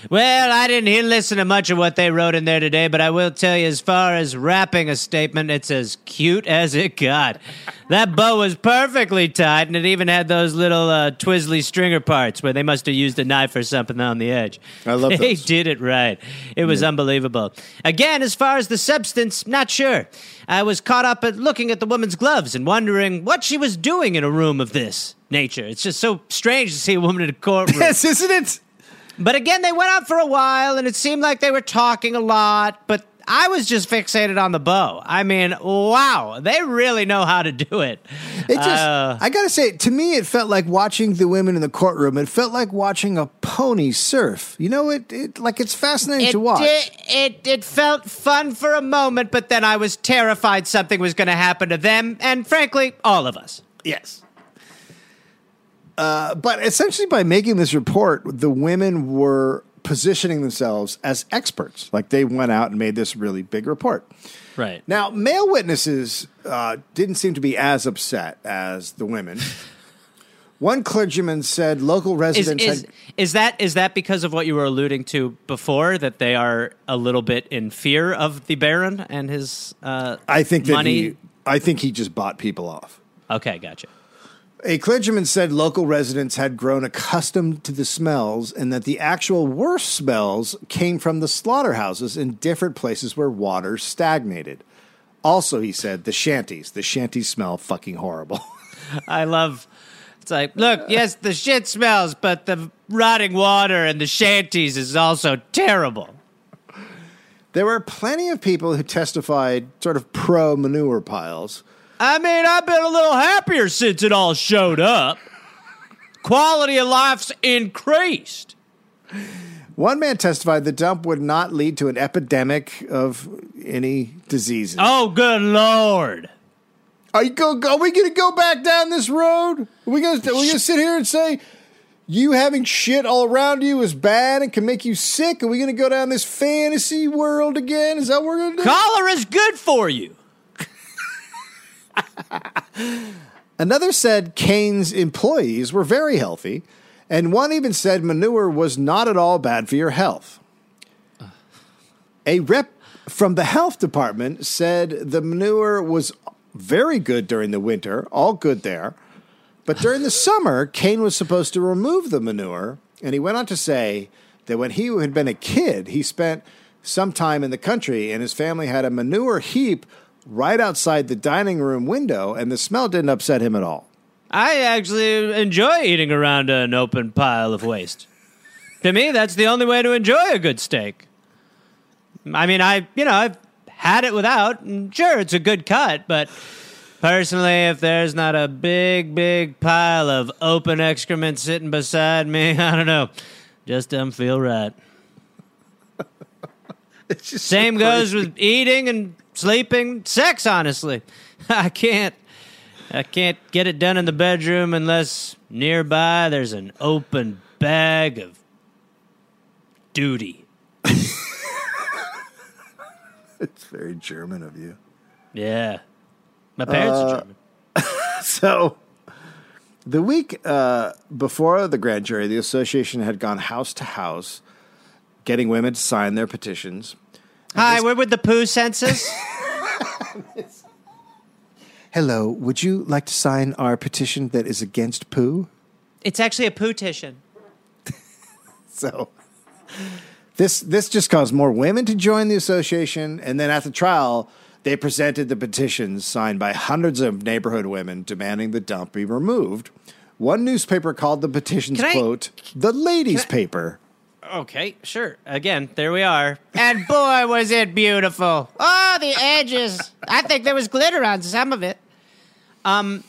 Well, I didn't hear listen to much of what they wrote in there today, but I will tell you as far as wrapping a statement, it's as cute as it got. That bow was perfectly tied, and it even had those little uh, twizzly stringer parts where they must have used a knife or something on the edge. I love it. They those. did it right. It was unbelievable. Again, as far as the substance, not sure. I was caught up at looking at the woman's gloves and wondering what she was doing in a room of this nature. It's just so strange to see a woman in a courtroom. Yes, isn't it? But again, they went out for a while, and it seemed like they were talking a lot. But I was just fixated on the bow. I mean, wow, they really know how to do it. It just, Uh, I gotta say, to me, it felt like watching the women in the courtroom. It felt like watching a pony surf. You know, it, it like it's fascinating it, to watch. It, it it felt fun for a moment, but then I was terrified something was going to happen to them, and frankly, all of us. Yes. Uh, but essentially, by making this report, the women were positioning themselves as experts. Like they went out and made this really big report. Right. Now, male witnesses uh, didn't seem to be as upset as the women. One clergyman said local residents is, had. is that is that because of what you were alluding to before that they are a little bit in fear of the Baron and his uh, I think that money? he. I think he just bought people off. Okay, gotcha. A clergyman said local residents had grown accustomed to the smells and that the actual worst smells came from the slaughterhouses in different places where water stagnated. Also, he said the shanties. The shanties smell fucking horrible. I love. It's like, look, yes, the shit smells, but the rotting water and the shanties is also terrible. there were plenty of people who testified sort of pro manure piles. I mean, I've been a little happier since it all showed up. Quality of life's increased. One man testified the dump would not lead to an epidemic of any diseases. Oh, good lord. Are you go? Are we going to go back down this road? Are we going to? We going to sit here and say you having shit all around you is bad and can make you sick? Are we going to go down this fantasy world again? Is that what we're going to do? Cholera's good for you. Another said Kane's employees were very healthy, and one even said manure was not at all bad for your health. A rep from the health department said the manure was very good during the winter, all good there. But during the summer, Kane was supposed to remove the manure, and he went on to say that when he had been a kid, he spent some time in the country, and his family had a manure heap right outside the dining room window, and the smell didn't upset him at all. I actually enjoy eating around an open pile of waste. to me, that's the only way to enjoy a good steak. I mean, I, you know, I've had it without, and sure, it's a good cut, but personally, if there's not a big, big pile of open excrement sitting beside me, I don't know, just doesn't feel right. Just so Same goes with eating and sleeping, sex. Honestly, I can't. I can't get it done in the bedroom unless nearby there's an open bag of duty. It's very German of you. Yeah, my parents Uh, are German. So, the week uh, before the grand jury, the association had gone house to house, getting women to sign their petitions. Hi, we're with the poo census. Hello, would you like to sign our petition that is against poo? it's actually a poo-tition. So, This this just caused more women to join the association, and then at the trial, they presented the petitions signed by hundreds of neighborhood women demanding the dump be removed. One newspaper called the petitions I- quote the ladies' paper. Okay, sure. Again, there we are. And boy, was it beautiful. Oh, the edges. I think there was glitter on some of it. Um,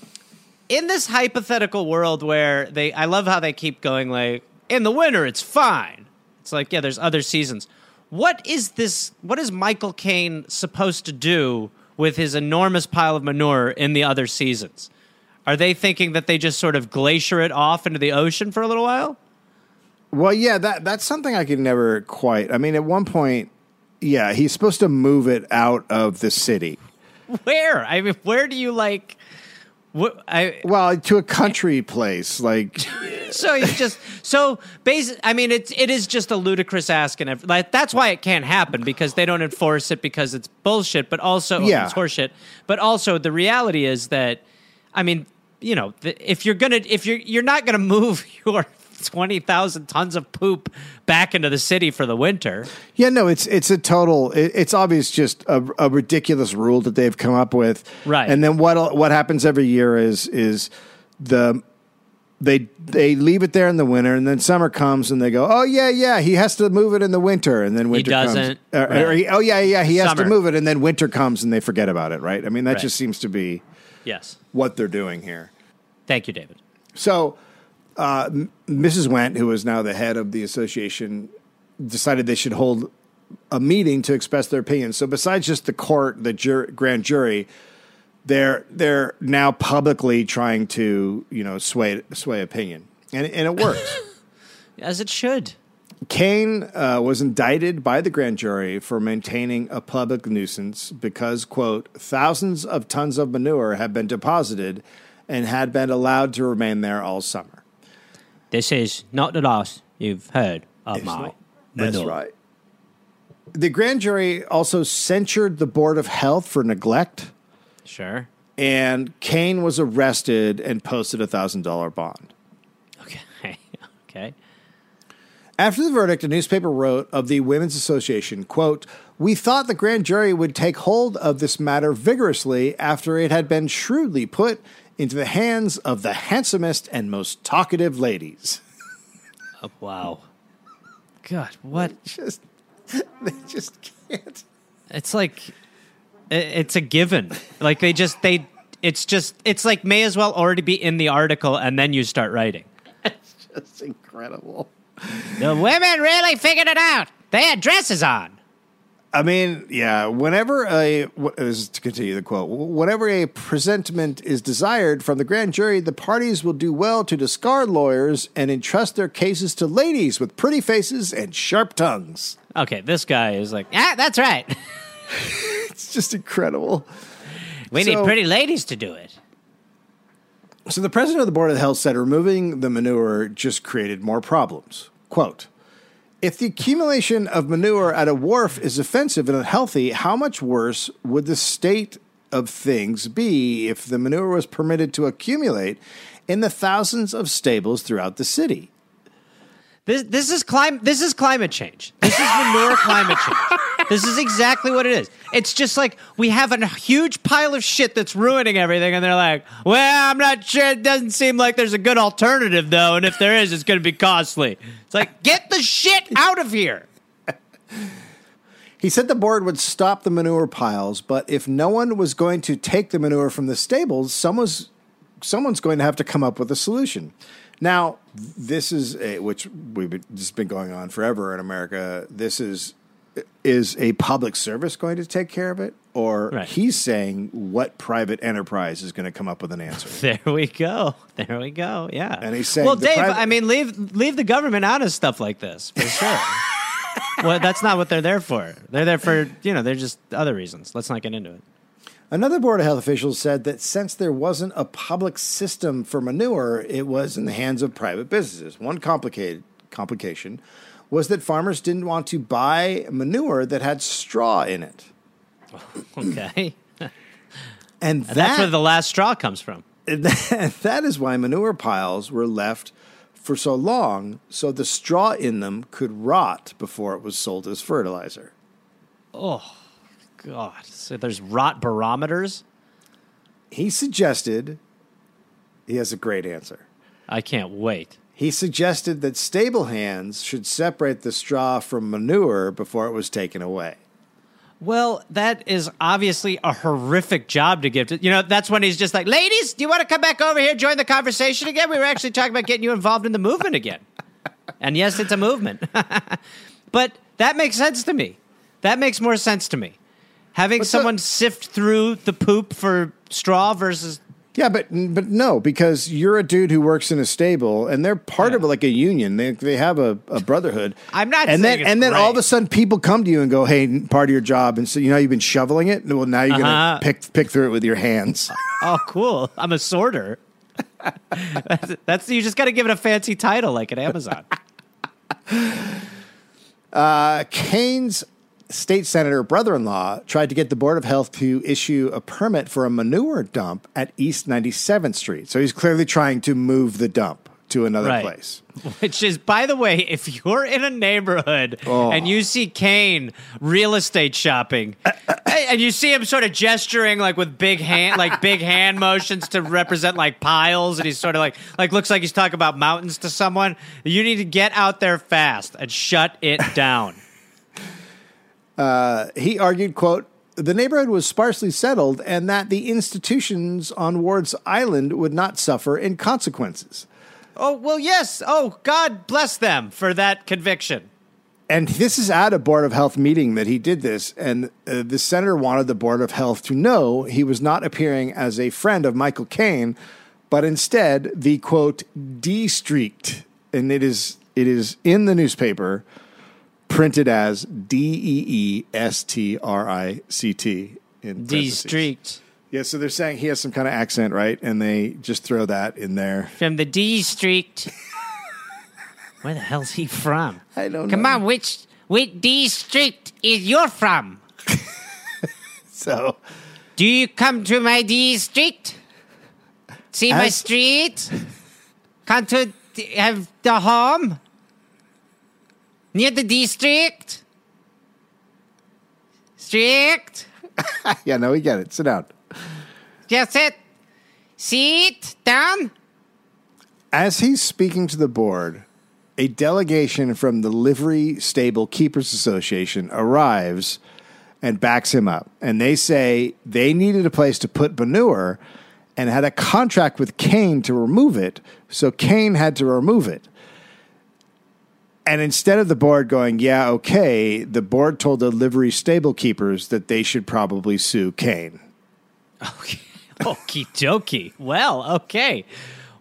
in this hypothetical world where they I love how they keep going like in the winter it's fine. It's like yeah, there's other seasons. What is this what is Michael Kane supposed to do with his enormous pile of manure in the other seasons? Are they thinking that they just sort of glacier it off into the ocean for a little while? Well, yeah, that that's something I could never quite. I mean, at one point, yeah, he's supposed to move it out of the city. Where? I mean, where do you like what I Well, to a country place, like so you just so basic. I mean, it's it is just a ludicrous ask, and like that's why it can't happen because they don't enforce it because it's bullshit. But also, oh, Yeah. it's horseshit. But also, the reality is that, I mean, you know, the, if you're gonna if you're you're not gonna move your twenty thousand tons of poop back into the city for the winter. Yeah, no, it's it's a total. It, it's obvious, just a, a ridiculous rule that they've come up with. Right. And then what what happens every year is is the they they leave it there in the winter, and then summer comes, and they go, oh yeah, yeah, he has to move it in the winter, and then winter doesn't. comes. Or, Right. or he- oh yeah, yeah, he has to move it, and then winter comes, and they forget about it. Right. I mean, that Right. just seems to be Yes. what they're doing here. Thank you, David. So, uh, Mrs. Wendt, who is now the head of the association, decided they should hold a meeting to express their opinion. So, besides just the court, the jur- grand jury, they're they're now publicly trying to you know sway sway opinion, and and it works. As it should. Kane uh, was indicted by the grand jury for maintaining a public nuisance because, quote, thousands of tons of manure had been deposited and had been allowed to remain there all summer. This is not the last you've heard of It's my. not- That's right. The grand jury also censured the Board of Health for neglect, Sure. and Kane was arrested and posted a $1,000 bond. Okay. okay. After the verdict, a newspaper wrote of the Women's Association, quote, We thought the grand jury would take hold of this matter vigorously after it had been shrewdly put into the hands of the handsomest and most talkative ladies. Oh, wow. God, what? Just, they just can't. It's like it's a given. Like they just they it's just it's like may as well already be in the article and then you start writing. It's just incredible. The women really figured it out. They had dresses on. I mean, yeah. Whenever a wh- this is to continue the quote, whenever a presentment is desired from the grand jury, the parties will do well to discard lawyers and entrust their cases to ladies with pretty faces and sharp tongues. Okay, this guy is like Yeah, that's right. It's just incredible. We So- need pretty ladies to do it. So the president of the board of health said removing the manure just created more problems. Quote. If the accumulation of manure at a wharf is offensive and unhealthy, how much worse would the state of things be if the manure was permitted to accumulate in the thousands of stables throughout the city? this this is clim this is climate change. This is manure climate change. This is exactly what it is. It's just like we have a huge pile of shit that's ruining everything, and they're like, "Well, I'm not sure. It doesn't seem like there's a good alternative, though. And if there is, it's going to be costly." It's like, get the shit out of here. He said the board would stop the manure piles, but if no one was going to take the manure from the stables, someone's someone's going to have to come up with a solution. Now, this is a, which we've been, this has been going on forever in America. This is is a public service going to take care of it, or Right. he's saying what private enterprise is going to come up with an answer? There we go. There we go. Yeah. And he's saying well, Dave. private- I mean, leave leave the government out of stuff like this for sure. well, that's not what they're there for. They're there for you know. They're just other reasons. Let's not get into it. Another Board of Health official said that since there wasn't a public system for manure, it was in the hands of private businesses. One complicated complication was that farmers didn't want to buy manure that had straw in it. Okay. And, And that, that's where the last straw comes from. that is why manure piles were left for so long so the straw in them could rot before it was sold as fertilizer. Oh, God. So there's rot barometers? He suggested, he has a great answer. I can't wait. He suggested that stable hands should separate the straw from manure before it was taken away. Well, that is obviously a horrific job to give to. You know, that's when he's just like, ladies, do you want to come back over here, join the conversation again? We were actually talking about getting you involved in the movement again. and yes, it's a movement. but that makes sense to me. That makes more sense to me. Having someone sift through the poop for straw versus. Yeah, but but no, because you're a dude who works in a stable, and they're part of like a union. They they have a, a brotherhood. I'm not and then and then all of a sudden people come to you and go, "Hey, part of your job," and so you know you've been shoveling it. Well, now you're Uh-huh. gonna pick pick through it with your hands. Oh, cool. I'm a sorter. that's, that's you just got to give it a fancy title like at Amazon. Uh, Kane's state senator brother-in-law tried to get the board of health to issue a permit for a manure dump at East 97th Street. So he's clearly trying to move the dump to another Right. place. Which is, by the way, if you're in a neighborhood Oh. and you see Kane real estate shopping, and you see him sort of gesturing like with big hand, like big hand motions to represent like piles, and he's sort of like like looks like he's talking about mountains to someone. You need to get out there fast and shut it down. He argued, quote, the neighborhood was sparsely settled and that the institutions on Ward's Island would not suffer in consequences. oh well, yes. Oh God bless them for that conviction. And this is at a Board of Health meeting that he did this. And uh, the senator wanted the Board of Health to know he was not appearing as a friend of Michael Kane, but instead the quote, D streaked. And it is, it is in the newspaper printed as D E E S T R I C T. in D Street. Yeah, so they're saying he has some kind of accent, right? And they just throw that in there. from the D Street. Where the hell's he from? I don't Come know. on, which which D Street is you from? So Do you come to my D Street? See my As- street? Come to th- have the home? Near the district? Strict? yeah, no, we get it. Sit down. Just sit. Sit down. As he's speaking to the board, a delegation from the Livery Stable Keepers Association arrives and backs him up. And they say they needed a place to put manure and had a contract with Kane to remove it. So Kane had to remove it. And instead of the board going, yeah, okay, the board told the livery stable keepers that they should probably sue Kane. Okay. Okie dokie. Well, okay.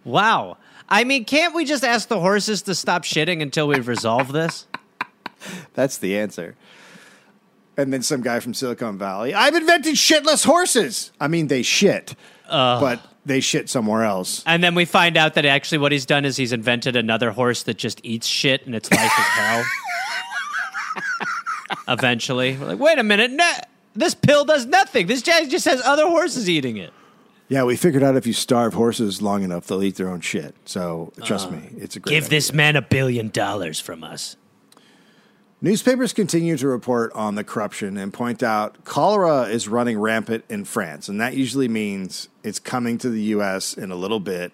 Wow. I mean, can't we just ask the horses to stop shitting until we resolve this? That's the answer. And then some guy from Silicon Valley, I've invented shitless horses. I mean, they shit, but they shit somewhere else. And then we find out that actually what he's done is he's invented another horse that just eats shit and its life is hell. Eventually, we're like, wait a minute, no, this pill does nothing. This guy just has other horses eating it. Yeah, we figured out if you starve horses long enough, they'll eat their own shit. So trust uh, me, it's a great Give idea. this man a billion dollars from us. Newspapers continue to report on the corruption and point out cholera is running rampant in France, and that usually means it's coming to the U.S. in a little bit,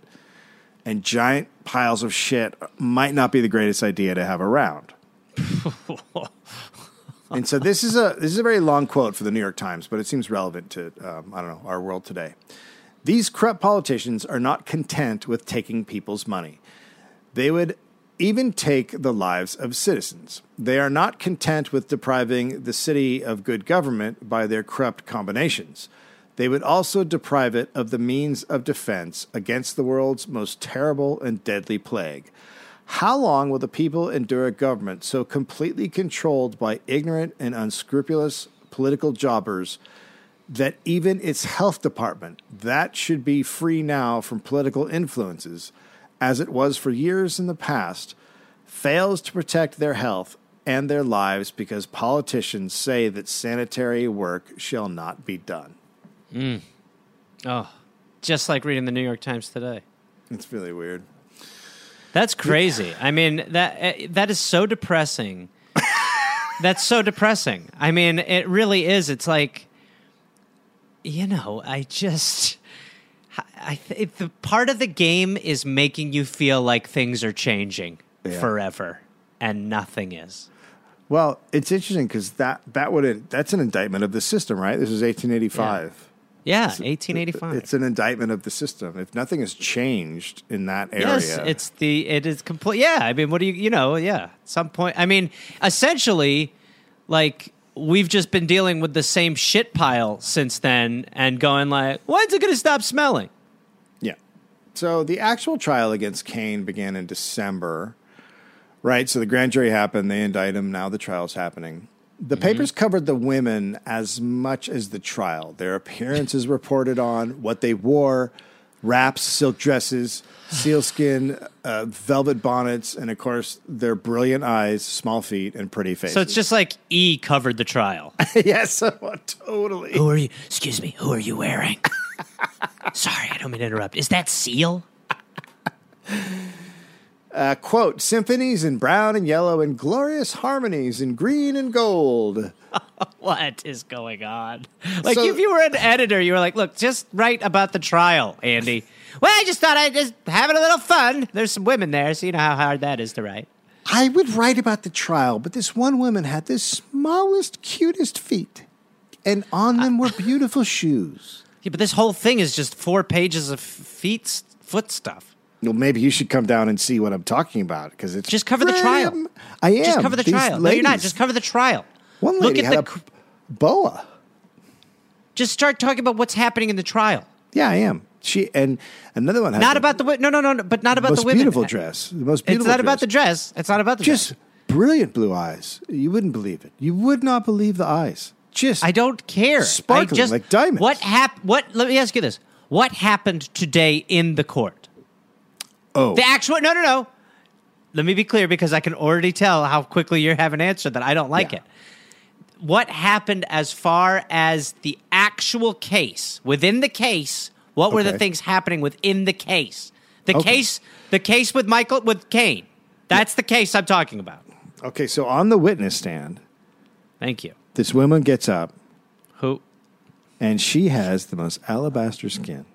and giant piles of shit might not be the greatest idea to have around. and so this is a this is a very long quote for the New York Times, but it seems relevant to um, I don't know our world today. These corrupt politicians are not content with taking people's money. They would even take the lives of citizens. They are not content with depriving the city of good government by their corrupt combinations. They would also deprive it of the means of defense against the world's most terrible and deadly plague. How long will the people endure a government so completely controlled by ignorant and unscrupulous political jobbers that even its health department, that should be free now from political influences, as it was for years in the past, fails to protect their health and their lives because politicians say that sanitary work shall not be done. Oh, just like reading the New York Times today. It's really weird. That's crazy. I mean that uh, that is so depressing. That's so depressing. I mean, it really is. It's like, you know, I just, I th- the part of the game is making you feel like things are changing Yeah. forever, and nothing is. Well, it's interesting because that that would that's an indictment of the system, right? This is 1885. Yeah, 1885. It's an indictment of the system. If nothing has changed in that area, Yes, it's the it is complete. Yeah, I mean, what do you you know? Yeah, at some point. I mean, essentially, like we've just been dealing with the same shit pile since then, and going like, when's it going to stop smelling? So the actual trial against Kane began in December, right? So the grand jury happened, they indict him, now the trial's happening. The papers covered the women as much as the trial. Their appearances reported on, what they wore, wraps, silk dresses, sealskin, uh, velvet bonnets, and of course their brilliant eyes, small feet, and pretty faces. So it's just like E covered the trial. yes, totally. who are you? Excuse me. Who are you wearing? Sorry, I don't mean to interrupt. Is that Seal? Uh, quote, symphonies in brown and yellow and glorious harmonies in green and gold. What is going on? Like, So- if you were an editor, you were like, look, just write about the trial, Andy. well, I just thought I'd just having a little fun. There's some women there, so you know how hard that is to write. I would write about the trial, but this one woman had the smallest, cutest feet, and on them were beautiful shoes. Yeah, but this whole thing is just four pages of feet, foot stuff. Well, maybe you should come down and see what I'm talking about because it's Just cover the trial. I am. Just cover the These trial. No, you're not. Just cover the trial. one Look lady at had the. a boa. Just start talking about what's happening in the trial. Yeah, I am. She and another one Not the about the no no no no, but not about most the women. beautiful dress. The most It's beautiful. not about the dress. It's not about the Just dress. brilliant blue eyes. You wouldn't believe it. You would not believe the eyes. Just I don't care. Sparkling just, like diamonds. What hap- What? Let me ask you this: What happened today in the court? oh The actual no no no. Let me be clear because I can already tell how quickly you have an answer that I don't like Yeah. it. What happened as far as the actual case within the case? What were the things happening within the case? The Okay. case, the case with Michael with Kane. That's the case I'm talking about. okay. So on the witness stand, Thank you. This woman gets up Who? and she has the most alabaster skin.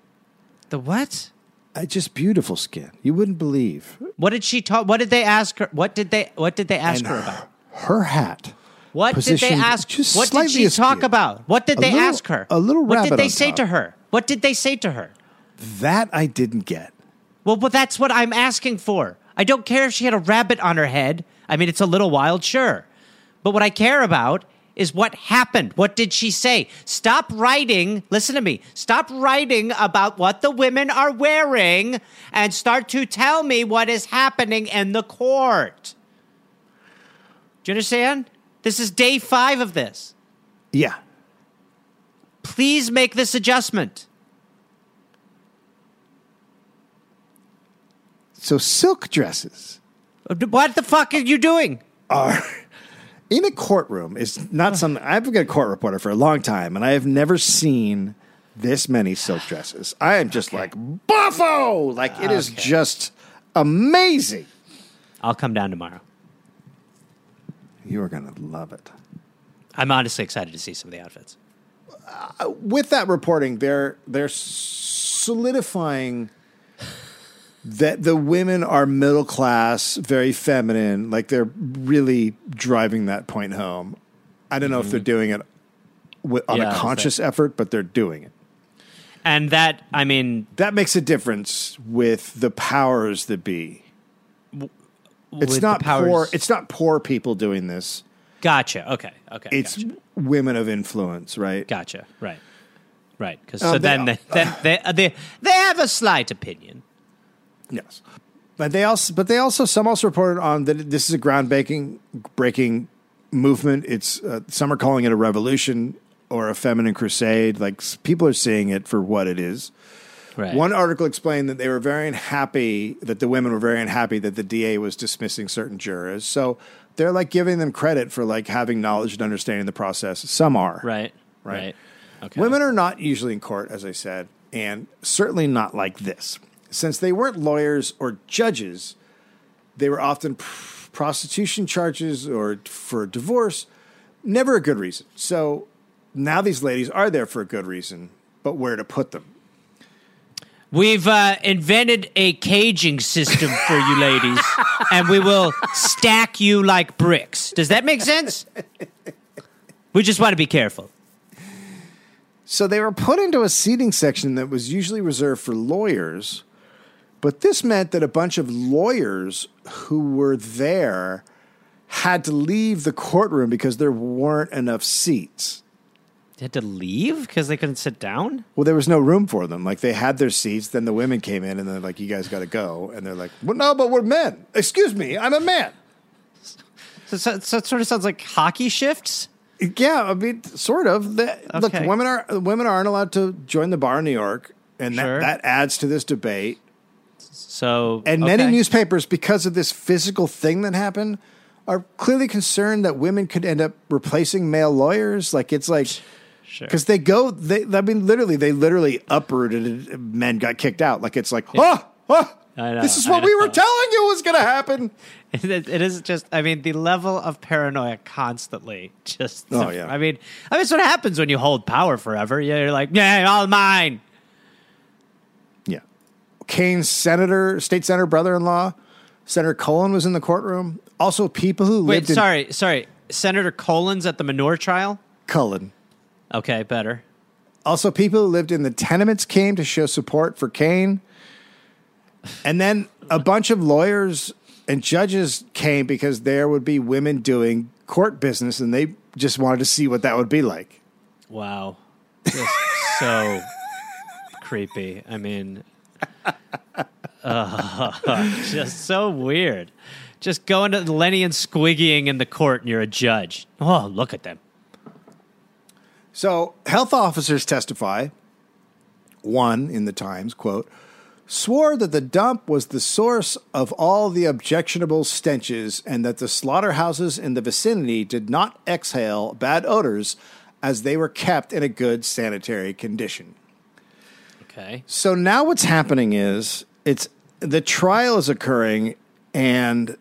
The what? Uh, just beautiful skin. You wouldn't believe. What did she talk? What did they ask her? What did they? What did they ask her about? Her hat. What did they positioned ask? just What did slightly she talk about? What did A they little- ask her? a little What did they on say top. to her? What did they say to her? That I didn't get. Well, but that's what I'm asking for. I don't care if she had a rabbit on her head. I mean, it's a little wild, sure. But what I care about is what happened. What did she say? Stop writing. Listen to me. Stop writing about what the women are wearing and start to tell me what is happening in the court. Do you understand? This is day five of this. Yeah. Please make this adjustment. So silk dresses What the fuck are you doing? are in a courtroom is not some. I've been a court reporter for a long time and I have never seen this many silk dresses. I am just like buffo. Like it is just amazing. I'll come down tomorrow. You are gonna love it. I'm honestly excited to see some of the outfits. Uh, with that reporting, they're they're solidifying that the women are middle class, very feminine. Like they're really driving that point home. I don't know if they're doing it with, on Yeah, a conscious effort, but they're doing it. And that, I mean, That makes a difference with the powers that be. It's not powers. poor. It's not poor people doing this. gotcha. Okay. Okay. It's gotcha. women of influence, right? gotcha. Right. Right. Because Um, so they- then they, then they, uh, they they have a slight opinion. Yes, but they also, but they also, some also reported on that this is a groundbreaking, breaking movement. It's uh, some are calling it a revolution or a feminine crusade. Like people are seeing it for what it is. Right. One article explained that they were very unhappy that the women were very unhappy that the DA was dismissing certain jurors. So they're like giving them credit for like having knowledge and understanding the process. Some are Right. Right. Right. Okay. Women are not usually in court, as I said, and certainly not like this. Since they weren't lawyers or judges, They were often pr- prostitution charges or for divorce. Never a good reason. So now these ladies are there for a good reason, but where to put them? We've uh, invented a caging system for you ladies, and we will stack you like bricks. Does that make sense? We just want to be careful. So they were put into a seating section that was usually reserved for lawyers, but this meant that a bunch of lawyers who were there had to leave the courtroom because there weren't enough seats. They had to leave because they couldn't sit down. Well, there was no room for them. Like they had their seats, then the women came in and they're like, "You guys got to go," and they're like, "Well, no, but we're men. Excuse me, I'm a man." So, so, so it sort of sounds like hockey shifts. Yeah, I mean, sort of. The, Look, women are women aren't allowed to join the bar in New York, and Sure. that, that adds to this debate. So And many newspapers, because of this physical thing that happened, are clearly concerned that women could end up replacing male lawyers. Like it's like Sure. because they go, they I mean, literally, they literally uprooted men got kicked out. Like it's like, oh, oh, I know, this is what we were telling you was going to happen. it, it is just i mean the level of paranoia constantly just Oh, yeah. i mean i mean it's what happens when you hold power forever Yeah, you're like yeah all mine Yeah, Kane's senator, state senator brother-in-law, Senator Cullen was in the courtroom. Also, people who wait lived in Wait, sorry sorry senator collins at the manure trial Cullen. okay better Also, people who lived in the tenements came to show support for Kane. And then a bunch of lawyers and judges came because there would be women doing court business and they just wanted to see what that would be like. wow just so creepy i mean just so weird. Just going to lenny and squiggying in the court you're a judge. Oh look at them. So, health officers testify, one in the Times, quote, swore that the dump was the source of all the objectionable stenches and that the slaughterhouses in the vicinity did not exhale bad odors as they were kept in a good sanitary condition. Okay So now what's happening is it's the trial is occurring and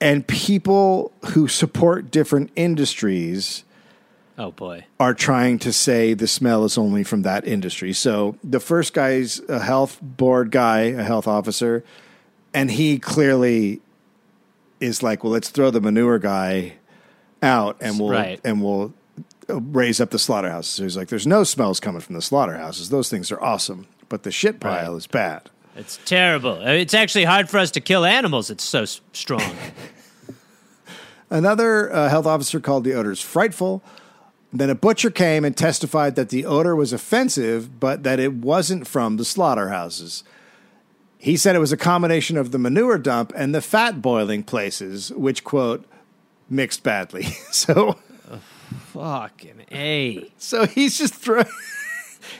and people who support different industries oh boy are trying to say the smell is only from that industry. So the first guy's a health board guy, a health officer, and he clearly is like, well, let's throw the manure guy out and we'll Right. and we'll raise up the slaughterhouses. So he's like, there's no smells coming from the slaughterhouses. Those things are awesome, but the shit pile Right. is bad. It's terrible. It's actually hard for us to kill animals. It's so s- strong. Another uh, health officer called the odors frightful. Then a butcher came and testified that the odor was offensive, but that it wasn't from the slaughterhouses. He said it was a combination of the manure dump and the fat boiling places, which, quote, mixed badly. so, Fucking a. so he's just throwing.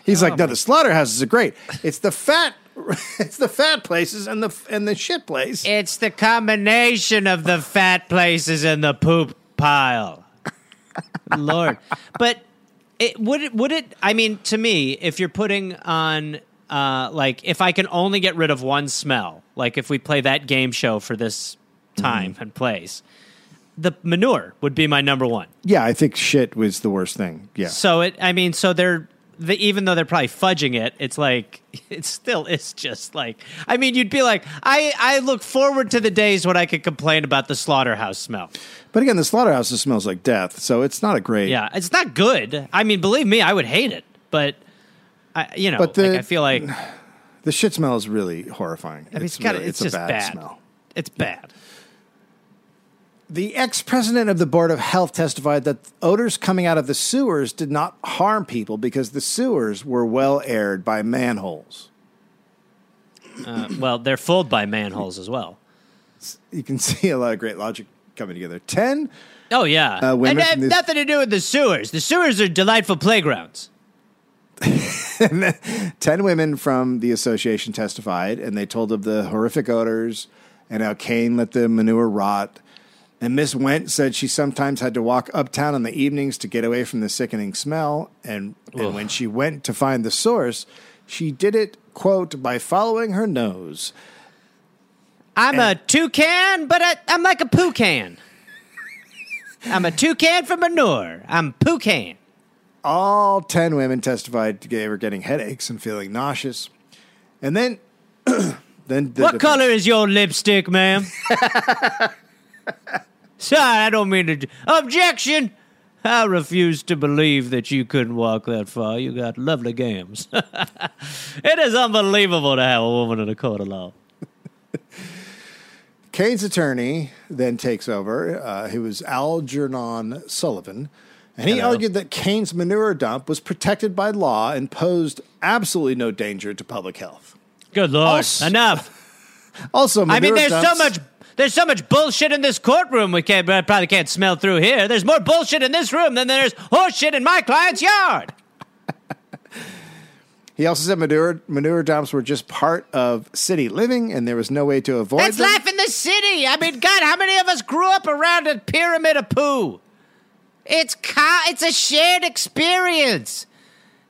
He's like, no, the slaughterhouses are great. It's the fat, it's the fat places and the and the shit place. It's the combination of the fat places and the poop pile. Lord, but it would it would it? I mean, to me, if you're putting on. Uh, like if I can only get rid of one smell, like if we play that game show for this time and place, the manure would be my number one. Yeah, I think shit was the worst thing. Yeah. So it, I mean, so they're, the, even though they're probably fudging it, it's like it still is just like. I mean, you'd be like, I, I look forward to the days when I could complain about the slaughterhouse smell. But again, the slaughterhouses smells like death, so it's not a great. Yeah, it's not good. I mean, believe me, I would hate it, but I, you know, But the- like, I feel like The shit smell is really horrifying. I mean, it's got really- it's, a just bad, bad. smell. It's bad. The ex president of the Board of Health testified that odors coming out of the sewers did not harm people because the sewers were well aired by manholes. Uh, well, they're filled by manholes as well. You can see a lot of great logic coming together. 10 Oh yeah, Uh, women and this- nothing to do with the sewers. The sewers are delightful playgrounds. 10 women from the association testified, and they told of the horrific odors and how Kane let the manure rot. And Miss Wendt said she sometimes had to walk uptown in the evenings to get away from the sickening smell. And, and when she went to find the source, she did it, quote, by following her nose. I'm a toucan, but I, I'm like a poucan. I'm a toucan for manure. I'm poucan. All 10 women testified they were getting headaches and feeling nauseous. And then, then the What defense- color is your lipstick, ma'am? Sorry, I don't mean to. Objection! I refuse to believe that you couldn't walk that far. You got lovely gams. it is unbelievable to have a woman in a court of law. Kane's attorney then takes over, uh, who was Algernon Sullivan, and he Hello. argued that Kane's manure dump was protected by law and posed absolutely no danger to public health. Good lord! Also- Enough. Also, I mean, there's so much. There's so much bullshit in this courtroom we can't, I probably can't smell through here. There's more bullshit in this room than there's horseshit in my client's yard. He also said manure, manure dumps were just part of city living, and there was no way to avoid That's them. life in the city. I mean, God, how many of us grew up around a pyramid of poo? It's co- it's a shared experience.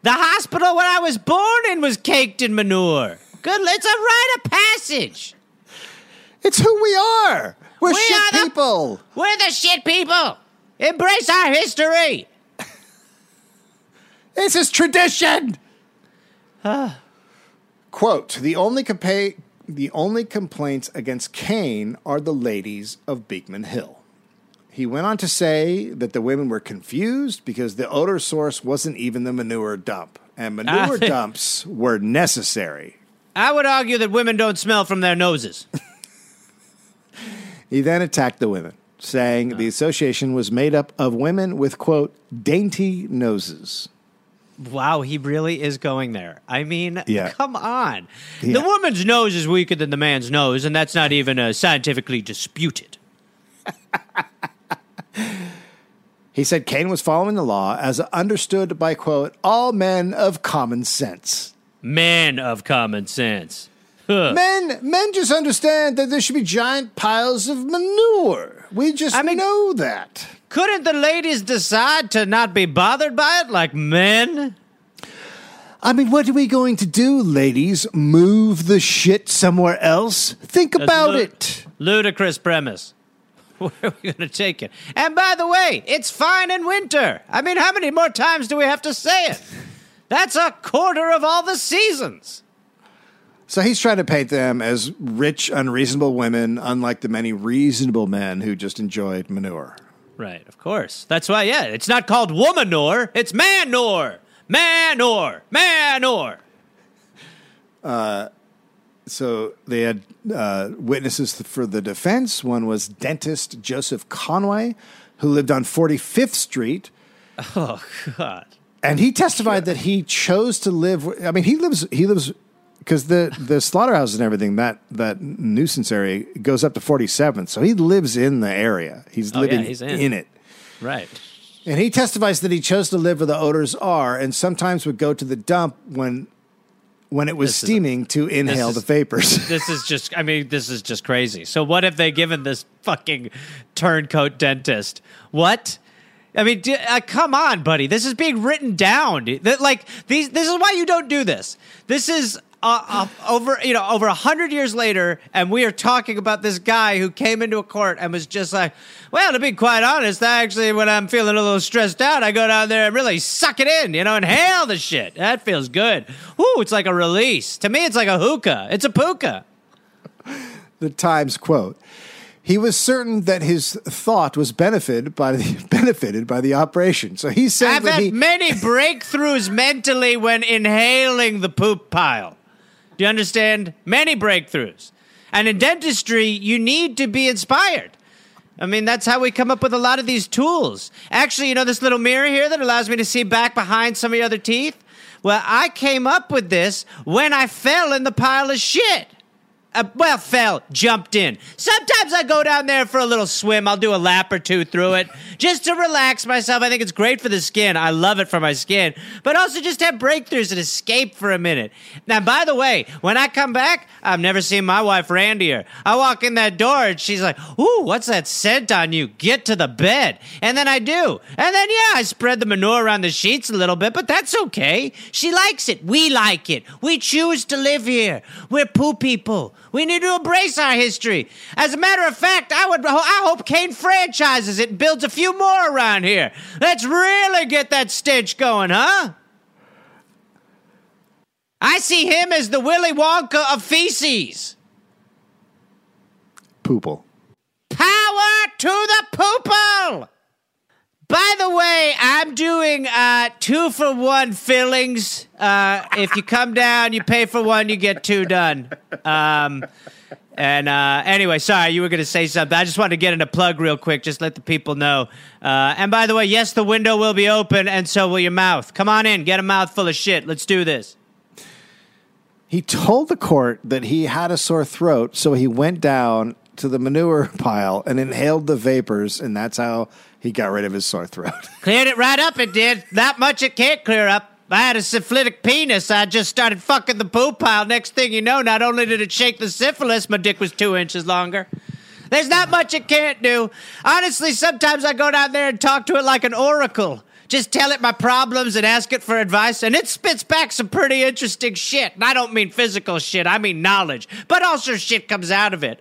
The hospital where I was born in was caked in manure. Good, it's a rite of passage. It's who we are. We're We shit the- people. We're the shit people. Embrace our history. This is tradition. Quote: The only compa- the only complaints against Kane are the ladies of Beekman Hill. He went on to say that the women were confused because the odor source wasn't even the manure dump, and manure Ah. dumps were necessary. I would argue that women don't smell from their noses. He then attacked the women, saying the association was made up of women with quote dainty noses. Wow, he really is going there. I mean, Yeah. come on. Yeah. The woman's nose is weaker than the man's nose, and that's not even uh, scientifically disputed. He said Kane was following the law as understood by quote all men of common sense. Man of common sense. Men, men just understand that there should be giant piles of manure. We just I mean- know that. Couldn't the ladies decide to not be bothered by it like men? I mean, what are we going to do, ladies? Move the shit somewhere else? Think about lu- it. Ludicrous premise. Where are we going to take it? And by the way, it's fine in winter. I mean, how many more times do we have to say it? That's a quarter of all the seasons. So he's trying to paint them as rich, unreasonable women, unlike the many reasonable men who just enjoyed manure. Right, of course. That's why, yeah, it's not called womanure, it's manure. Manure. Manure. Uh, so they had uh, witnesses for the defense. One was dentist Joseph Conway, who lived on 45th Street. Oh, God. and he testified that he chose to live. I mean, he lives. He lives because the the slaughterhouses and everything that that nuisance area goes up to forty seventh. So he lives in the area. He's Oh, yeah, living he's in. in. it. Right. And he testifies that he chose to live where the odors are, and sometimes would go to the dump when when it was This is- steaming to inhale is- the vapors. This is just, I mean, this is just crazy. So, what have they given this fucking turncoat dentist? What? I mean, d- uh, come on, buddy. This is being written down. That, like, these, this is why you don't do this. This is uh, uh, over, you know, over a hundred years later, and we are talking about this guy who came into a court and was just like, well, to be quite honest, I actually, when I'm feeling a little stressed out, I go down there and really suck it in, you know, inhale the shit. That feels good. Ooh, it's like a release. To me, it's like a hookah. It's a puka. the Times quote. He was certain that his thought was benefited by the benefited by the operation. So he said, I've had he, many breakthroughs mentally when inhaling the poop pile. Do you understand? Many breakthroughs. And in dentistry, you need to be inspired. I mean, that's how we come up with a lot of these tools. Actually, you know this little mirror here that allows me to see back behind some of your other teeth? Well, I came up with this when I fell in the pile of shit. Uh, well, fell, jumped in. Sometimes I go down there for a little swim. I'll do a lap or two through it just to relax myself. I think it's great for the skin. I love it for my skin, but also just have breakthroughs and escape for a minute. Now, by the way, when I come back, I've never seen my wife Randier. I walk in that door and she's like, "Ooh, what's that scent on you? Get to the bed." And then I do, and then yeah, I spread the manure around the sheets a little bit, but that's okay. She likes it. We like it. We choose to live here. We're poo people. We need to embrace our history. As a matter of fact, I would I hope Kane franchises it and builds a few more around here. Let's really get that stench going, huh? I see him as the Willy Wonka of feces. Poople. Power to the poople! By the way, I'm doing uh, two for one fillings. Uh, if you come down, you pay for one, you get two done. Um, and uh, anyway, sorry, you were going to say something. I just wanted to get in a plug real quick, just let the people know. Uh, and by the way, yes, the window will be open, and so will your mouth. Come on in, get a mouth full of shit. Let's do this. He told the court that he had a sore throat, so he went down to the manure pile and inhaled the vapors, and that's how he got rid of his sore throat. Cleared it right up, it did. Not much it can't clear up. I had a syphilitic penis. I just started fucking the poo pile. Next thing you know, not only did it shake the syphilis, my dick was two inches longer. There's not much it can't do. Honestly, sometimes I go down there and talk to it like an oracle. Just tell it my problems and ask it for advice, and it spits back some pretty interesting shit. And I don't mean physical shit, I mean knowledge. But also shit comes out of it.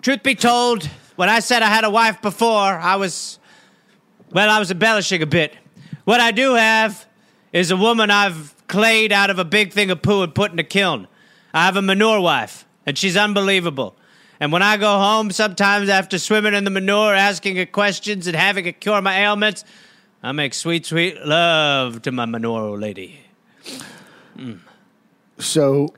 Truth be told, when I said I had a wife before, I was, well, I was embellishing a bit. What I do have is a woman I've clayed out of a big thing of poo and put in a kiln. I have a manure wife, and she's unbelievable. And when I go home, sometimes after swimming in the manure, asking her questions, and having it cure my ailments, I make sweet, sweet love to my manure lady. so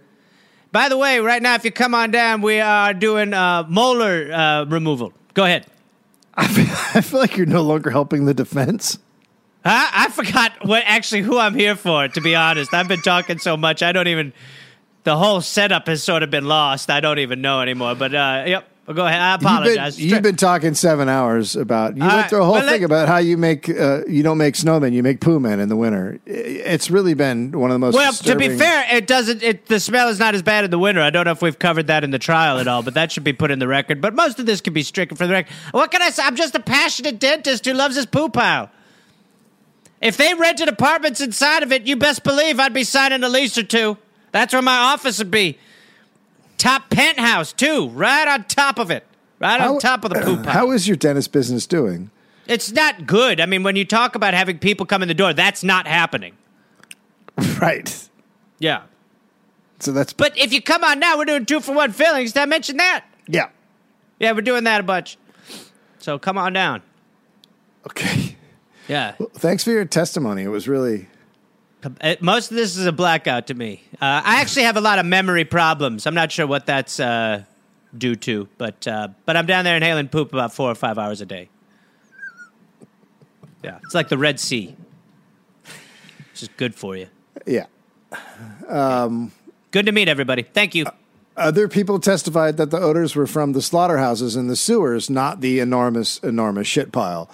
By the way, right now, if you come on down, we are doing uh, molar uh, removal. Go ahead. I feel, I feel like you're no longer helping the defense. Huh? I forgot what actually who I'm here for. To be honest, I've been talking so much, I don't even. The whole setup has sort of been lost. I don't even know anymore. But uh, yep, go ahead. I You've been, apologize. you've been talking seven hours about. You All went right, through a whole let- thing about how you make. Uh, you don't make snowmen. You make poo men in the winter. It's really been one of the most. well, to be fair, it doesn't. It, the smell is not as bad in the winter. I don't know if we've covered that in the trial at all, but that should be put in the record. But most of this can be stricken from the record. What can I say? I'm just a passionate dentist who loves his poo pile. If they rented apartments inside of it, you best believe I'd be signing a lease or two. That's where my office would be. Top penthouse too, right on top of it, right on top of the poo pile. How is your dentist business doing? it's not good. I mean, when you talk about having people come in the door, that's not happening. Right. Yeah. So that's. But if you come on now, we're doing two for one fillings. Did I mention that? yeah. Yeah, we're doing that a bunch. So come on down. Okay. Yeah. Thanks for your testimony. It was really. Uh, Most of this is a blackout to me. Uh, I actually have a lot of memory problems. I'm not sure what that's uh, due to, but uh, but I'm down there inhaling poop about four or five hours a day. Yeah, it's like the Red Sea. It's just good for you. Yeah. Good to meet everybody. Thank you. Other people testified that the odors were from the slaughterhouses and the sewers, not the enormous, enormous shit pile.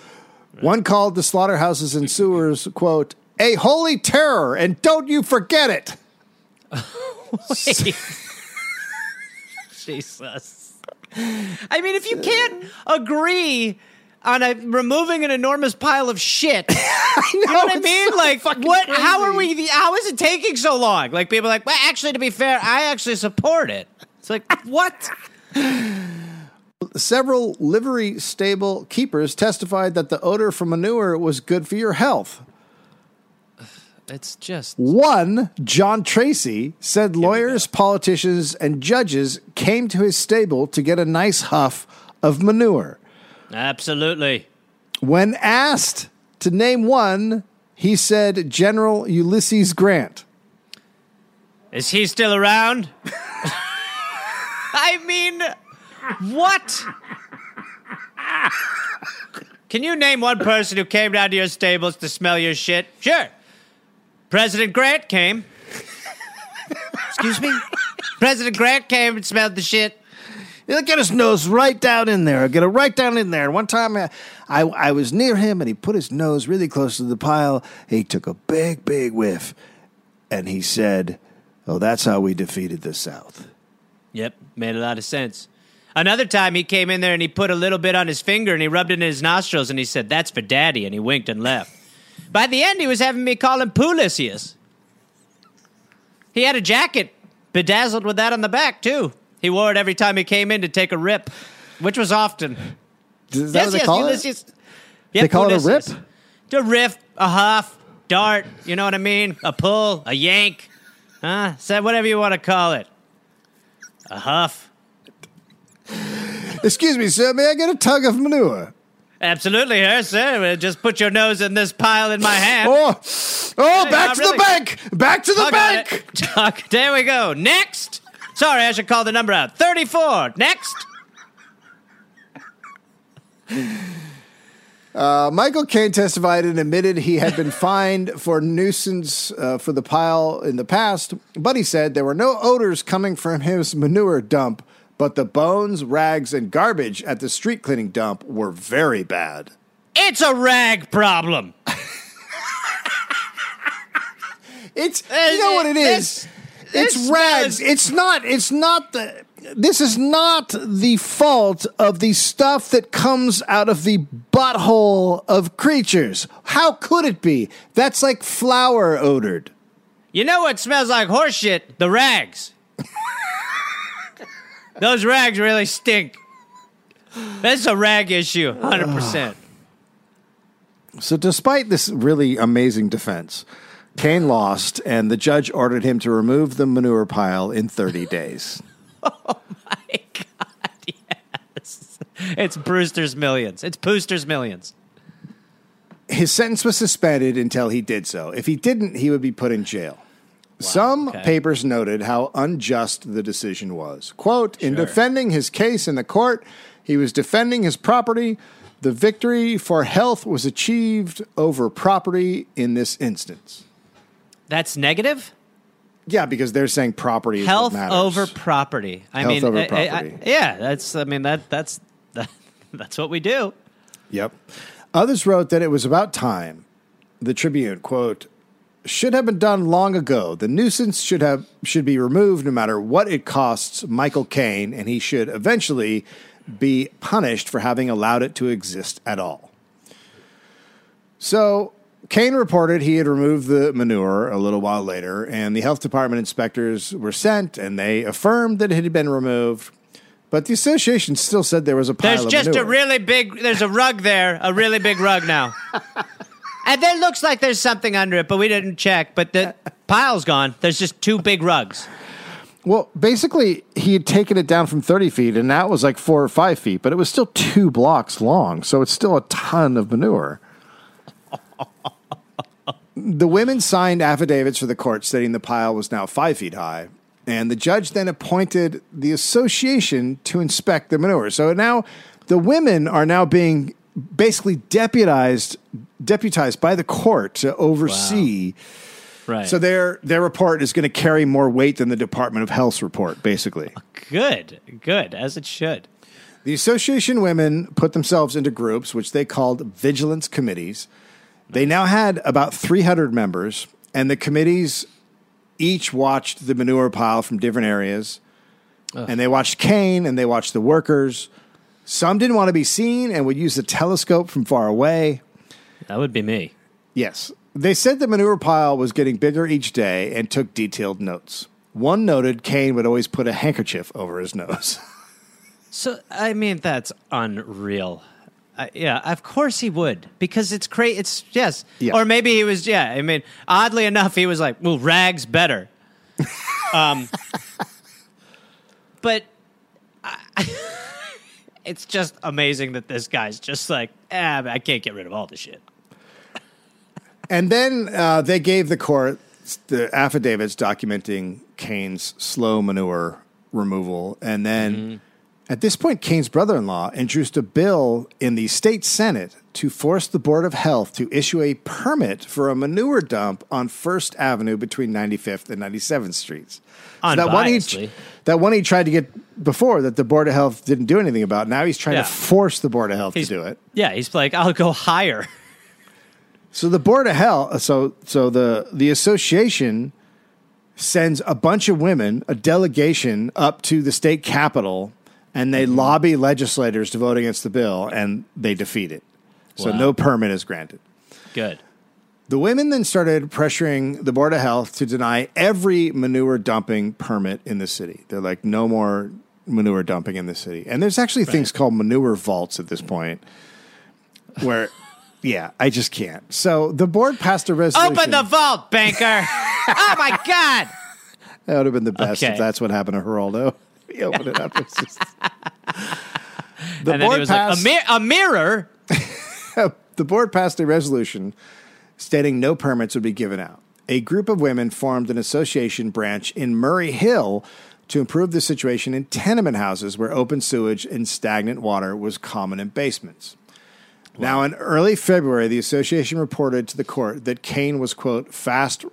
One called the slaughterhouses and sewers, quote, a holy terror, and don't you forget it. Jesus. I mean, if you can't agree on a, removing an enormous pile of shit, you know what I mean? so like, what? How are crazy. we? How is it taking so long? Like, people are like, well, actually, to be fair, I actually support it. It's like, what? Several livery stable keepers testified that the odor from manure was good for your health. It's just One, John Tracy, said lawyers, politicians, and judges came to his stable to get a nice huff of manure. absolutely. When asked to name one, he said General Ulysses Grant. Is he still around? I mean, what? Can you name one person who came down to your stables to smell your shit? Sure. President Grant came. Excuse me? President Grant came and smelled the shit. He'll get his nose right down in there. Get it right down in there. One time I, I, I was near him and he put his nose really close to the pile. He took a big, big whiff and he said, Oh, that's how we defeated the South. Yep, made a lot of sense. Another time he came in there and he put a little bit on his finger and he rubbed it in his nostrils and he said, That's for daddy. And he winked and left. By the end, he was having me call him Poolisius. He had a jacket bedazzled with that on the back, too. He wore it every time he came in to take a rip, which was often. Is that yes, what they yes, call it? Yep, call it a rip? A riff, a huff, dart. You know what I mean? A pull, a yank. Huh? Say whatever you want to call it. A huff. Excuse me, sir. May I get a tug of manure? Absolutely, here, sir. Just put your nose in this pile in my hand. Oh, oh, Hey, back to really. the bank! Back to the on bank! Tug. There we go. Next. Sorry, I should call the number out. 34. Next. Uh, Michael Kane testified and admitted he had been fined for nuisance uh, for the pile in the past, but he said there were no odors coming from his manure dump, but the bones, rags, and garbage at the street cleaning dump were very bad. It's a rag problem. It's you know what it is. This- It's rags. It's not. It's not the. This is not the fault of the stuff that comes out of the butthole of creatures. How could it be? That's like flour odored. You know what smells like horseshit? The rags. Those rags really stink. That's a rag issue, 100%. So, despite this really amazing defense, Kane lost, and the judge ordered him to remove the manure pile in 30 days. Oh my God, yes. It's Brewster's Millions. It's Booster's Millions. His sentence was suspended until he did so. If he didn't, he would be put in jail. Some okay. papers noted how unjust the decision was. Quote, in Sure. defending his case in the court, he was defending his property. The victory for health was achieved over property in this instance. That's negative? Yeah, because they're saying property is Health over property. I Health mean, over I- I- I- property. yeah, that's, I mean, that that's, that, that's what we do. Yep. Others wrote that it was about time. The Tribune quote should have been done long ago. The nuisance should have should be removed no matter what it costs Michael Kane, and he should eventually be punished for having allowed it to exist at all. So Kane reported he had removed the manure a little while later, and the health department inspectors were sent, and they affirmed that it had been removed. But the association still said there was a pile There's just a really big. There's a rug there, a really big rug now, and there looks like there's something under it, but we didn't check. But the pile's gone. There's just two big rugs. Well, basically, he had taken it down from 30 feet, and that was like four or five feet, but it was still two blocks long, so it's still a ton of manure. the women signed affidavits for the court stating the pile was now five feet high, and the judge then appointed the association to inspect the manure. So now the women are now being basically deputized deputized by the court to oversee. Right. So their their report is going to carry more weight than the Department of Health's report, basically. good, good as it should. The association women put themselves into groups, which they called vigilance committees. They now had about 300 members, and the committees each watched the manure pile from different areas. And they watched Kane and they watched the workers. Some didn't want to be seen and would use the telescope from far away. That would be me. Yes. They said the manure pile was getting bigger each day and took detailed notes. One noted Kane would always put a handkerchief over his nose. So I mean, that's unreal. I, yeah, of course he would because it's crazy. It's yes, Yeah. or maybe he was. Yeah, I mean, oddly enough, he was like, "Well, rags better." um, but I, it's just amazing that this guy's just like, ah, I can't get rid of all the shit. And then uh, they gave the court the affidavits documenting Kane's slow manure removal. And then at this point, Kane's brother in law introduced a bill in the state Senate to force the Board of Health to issue a permit for a manure dump on First Avenue between 95th and 97th Streets. So that one, Unbiasedly. That one he tried to get before that the Board of Health didn't do anything about. Now he's trying Yeah. to force the Board of Health He's- to do it. Yeah, he's like, I'll go higher. So the board of health, uh, so so the the association sends a bunch of women, a delegation up to the state capitol, and they mm-hmm. lobby legislators to vote against the bill, and they defeat it. So Wow. no permit is granted. Good. The women then started pressuring the board of health to deny every manure dumping permit in the city. They're like, no more, manure dumping in the city. And there's actually things called manure vaults at this point where, yeah, I just can't. So the board passed a resolution. Open the vault, banker. oh my god. That would have been the best Okay. if that's what happened to Geraldo. He opened it up. Just- the and board was passed. like, a, mir- a mirror. the board passed a resolution stating no permits would be given out. A group of women formed an association branch in Murray Hill to improve the situation in tenement houses where open sewage and stagnant water was common in basements. Now, in early February, the association reported to the court that Kane was, quote, fast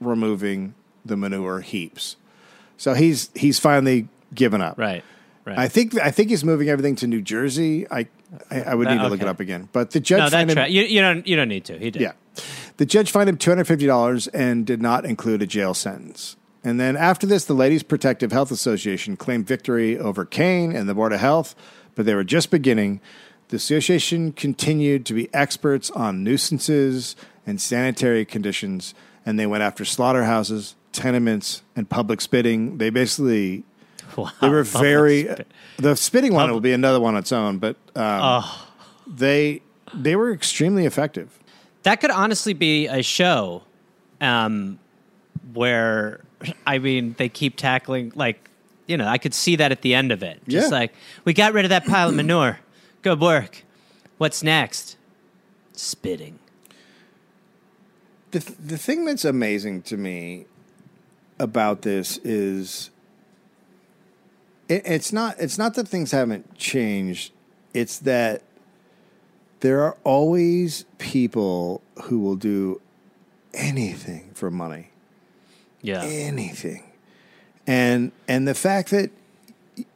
removing the manure heaps. So he's he's finally given up. Right. Right. I think I think he's moving everything to New Jersey. I I, I would That- need to look it up again. But the judge no, that him, tra- you, you don't you don't need to. He did. yeah, the judge fined him two hundred fifty dollars and did not include a jail sentence. And then after this, the Ladies Protective Health Association claimed victory over Kane and the Board of Health, but they were just beginning. The association continued to be experts on nuisances and sanitary conditions, and they went after slaughterhouses, tenements, and public spitting. They basically Wow. they were very spit. the spitting one will be another one on its own, but um, Oh. they they were extremely effective. That could honestly be a show, um, where I mean they keep tackling like you know I could see that at the end of it. Just Yeah. like we got rid of that pile of manure. Good work. What's next? Spitting. The th- the thing that's amazing to me about this is it, it's not it's not that things haven't changed. It's that there are always people who will do anything for money. Yeah. anything. And and the fact that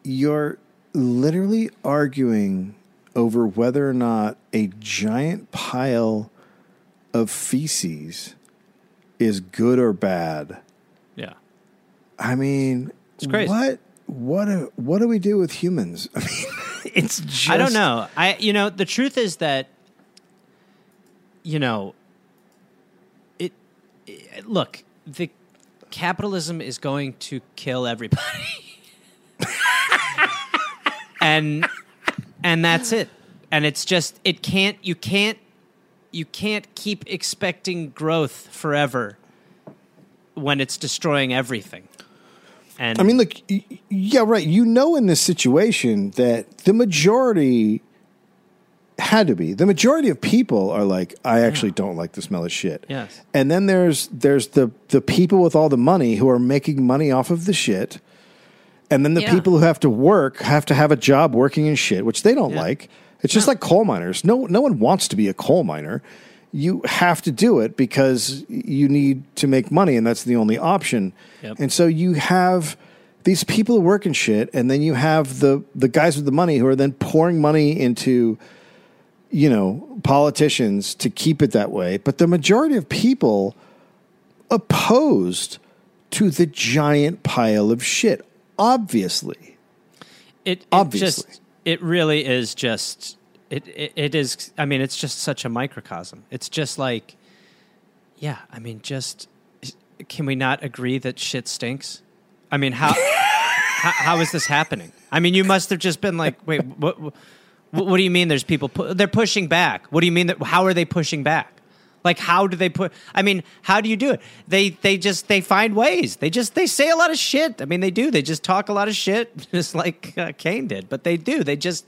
you're literally arguing over whether or not a giant pile of feces is good or bad. Yeah. I mean, It's crazy. What what do, what do we do with humans? I mean, it's just I don't know. I you know the truth is that you know it, it look the capitalism is going to kill everybody. and and that's it. And it's just it can't you can't you can't keep expecting growth forever when it's destroying everything. And I mean, look, y- y- yeah, right. You know, in this situation, that the majority had to be the majority of people are like, I actually don't like the smell of shit. Yes. And then there's there's the the people with all the money who are making money off of the shit, and then the Yeah. people who have to work have to have a job working in shit, which they don't Yeah. like. It's just like coal miners. No, no one wants to be a coal miner. You have to do it because you need to make money, and that's the only option. Yep. And so you have these people who work in shit, and then you have the the guys with the money who are then pouring money into, you know, politicians to keep it that way. But the majority of people opposed to the giant pile of shit, obviously. it, it Obviously. just it really is just it, it it is i mean it's just such a microcosm. It's just like yeah i mean just can we not agree that shit stinks? I mean how how, how is this happening? I mean you must have just been like wait what what, what do you mean there's people pu- they're pushing back? What do you mean that how are they pushing back? Like how do they put i mean how do you do it? They they just they find ways. They just they say a lot of shit. I mean they do. They just talk a lot of shit just like uh, kane did but they do. They just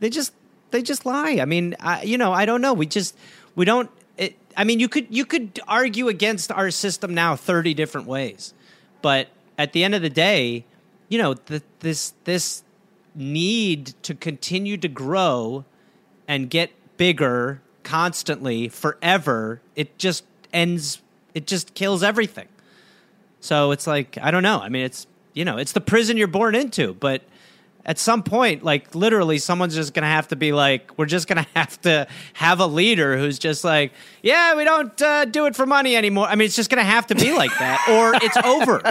they just they just lie. I mean I, you know i don't know. We just we don't it, i mean you could you could argue against our system now 30 different ways. But at the end of the day you know the, this this need to continue to grow and get bigger constantly forever it just ends it just kills everything. So it's like i don't know. I mean it's you know it's the prison you're born into but at some point like literally someone's just gonna have to be like we're just gonna have to have a leader who's just like yeah we don't uh, do it for money anymore. I mean it's just gonna have to be like that or it's over.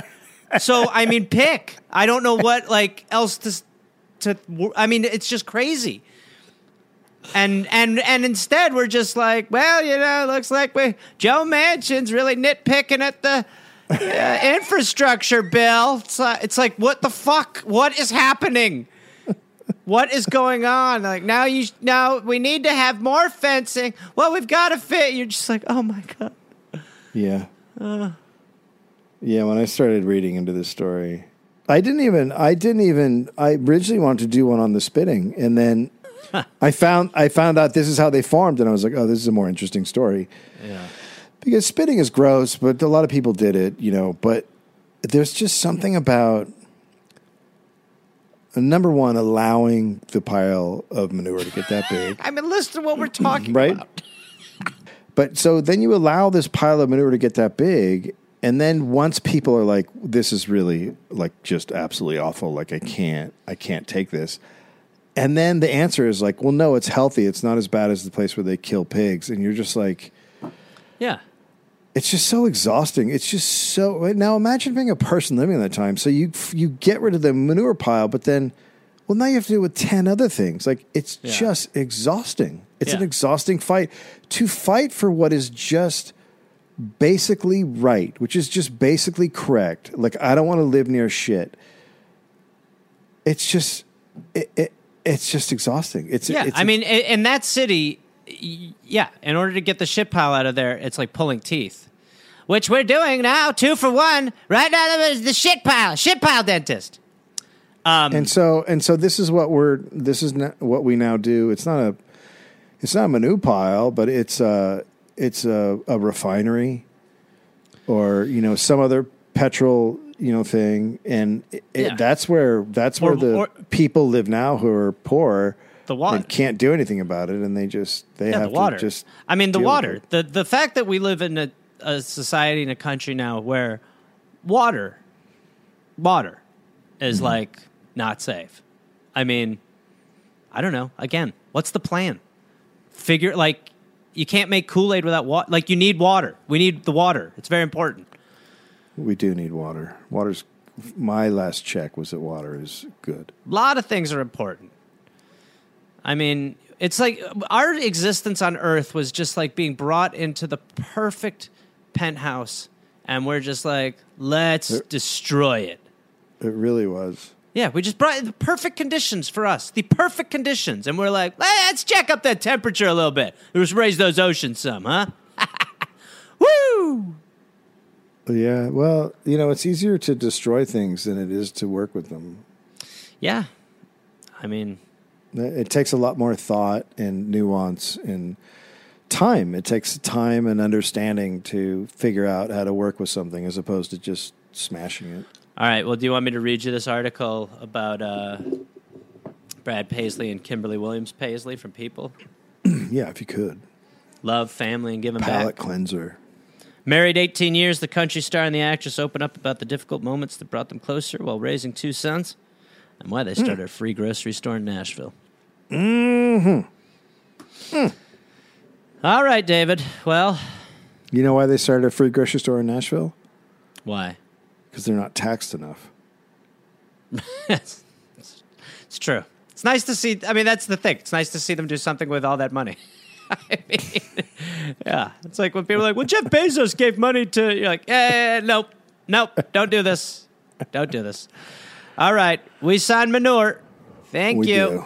So i mean pick. I don't know what like else to to i mean it's just crazy. And and and instead we're just like, well, you know, it looks like we Joe Manchin's really nitpicking at the uh, infrastructure bill. It's, uh, it's like, what the fuck? What is happening? What is going on? Like now you now we need to have more fencing. Well, we've got to fit. You're just like, oh my god. Yeah. yeah, when I started reading into this story, I didn't even I didn't even I originally wanted to do one on the spitting and then I found I found out this is how they farmed, and I was like, "Oh, this is a more interesting story." Yeah. Because spitting is gross, but a lot of people did it, you know, but there's just something about number 1 allowing the pile of manure to get that big. I mean, listen to what we're talking right? about. But so then you allow this pile of manure to get that big, and then once people are like, "This is really like just absolutely awful. Like I can't, I can't take this," and then the answer is like, "Well, no, it's healthy. It's not as bad as the place where they kill pigs," and you're just like, Yeah. It's just so exhausting. It's just so. Now imagine being a person living in that time. So you you get rid of the manure pile, but then, well, now you have to deal with ten other things. Like it's Yeah. just exhausting. It's an exhausting fight to fight for what is just basically right, which is just basically correct. Like I don't want to live near shit. It's just it, it it's just exhausting. It's Yeah, It's I mean, in that city, yeah, in order to get the shit pile out of there, it's like pulling teeth, which we're doing now, two for one. Right now, there's the shit pile, shit pile dentist. Um, and so and so this is what we're this is what we now do it's not a it's not a manu pile but it's a it's a, a refinery or you know some other petrol you know thing and it, it- that's where that's where Or- the or- people live now who are poor The water. and can't do anything about it and they just they Yeah, have the water. to just I mean, the water. The the fact that we live in a, a society in a country now where water, water, is Mm-hmm. like not safe. I mean, I don't know. Again, what's the plan? Figure like you can't make Kool Aid without water. Like you need water. We need the water. It's very important. we do need water water's my last check was that water is good A lot of things are important. I mean, it's like our existence on Earth was just like being brought into the perfect penthouse, and we're just like, let's destroy it. it really was Yeah, we just brought the perfect conditions for us, the perfect conditions, and we're like, let's check up that temperature a little bit. Let's raise those oceans some, huh? Woo! Yeah, well, you know, it's easier to destroy things than it is to work with them. Yeah, I mean, It takes a lot more thought and nuance and time. It takes time and understanding to figure out how to work with something as opposed to just smashing it. All right. Well, do you want me to read you this article about uh, Brad Paisley and Kimberly Williams Paisley from People? Yeah, if you could. Love, family, and giving Palate back. cleanser. Married 18 years, the country star and the actress open up about the difficult moments that brought them closer while raising two sons and why they started a free grocery store in Nashville. Mm-hmm. All right, David. Well, You know why they started a free grocery store in Nashville? why? Because they're not taxed enough. it's, it's true. It's nice to see. I mean, that's the thing. It's nice to see them do something with all that money. I mean, yeah. It's like when people are like, well, Jeff Bezos gave money to, you're like, eh, nope, nope, don't do this. Don't do this. All right. We sign manure. Thank we you. do.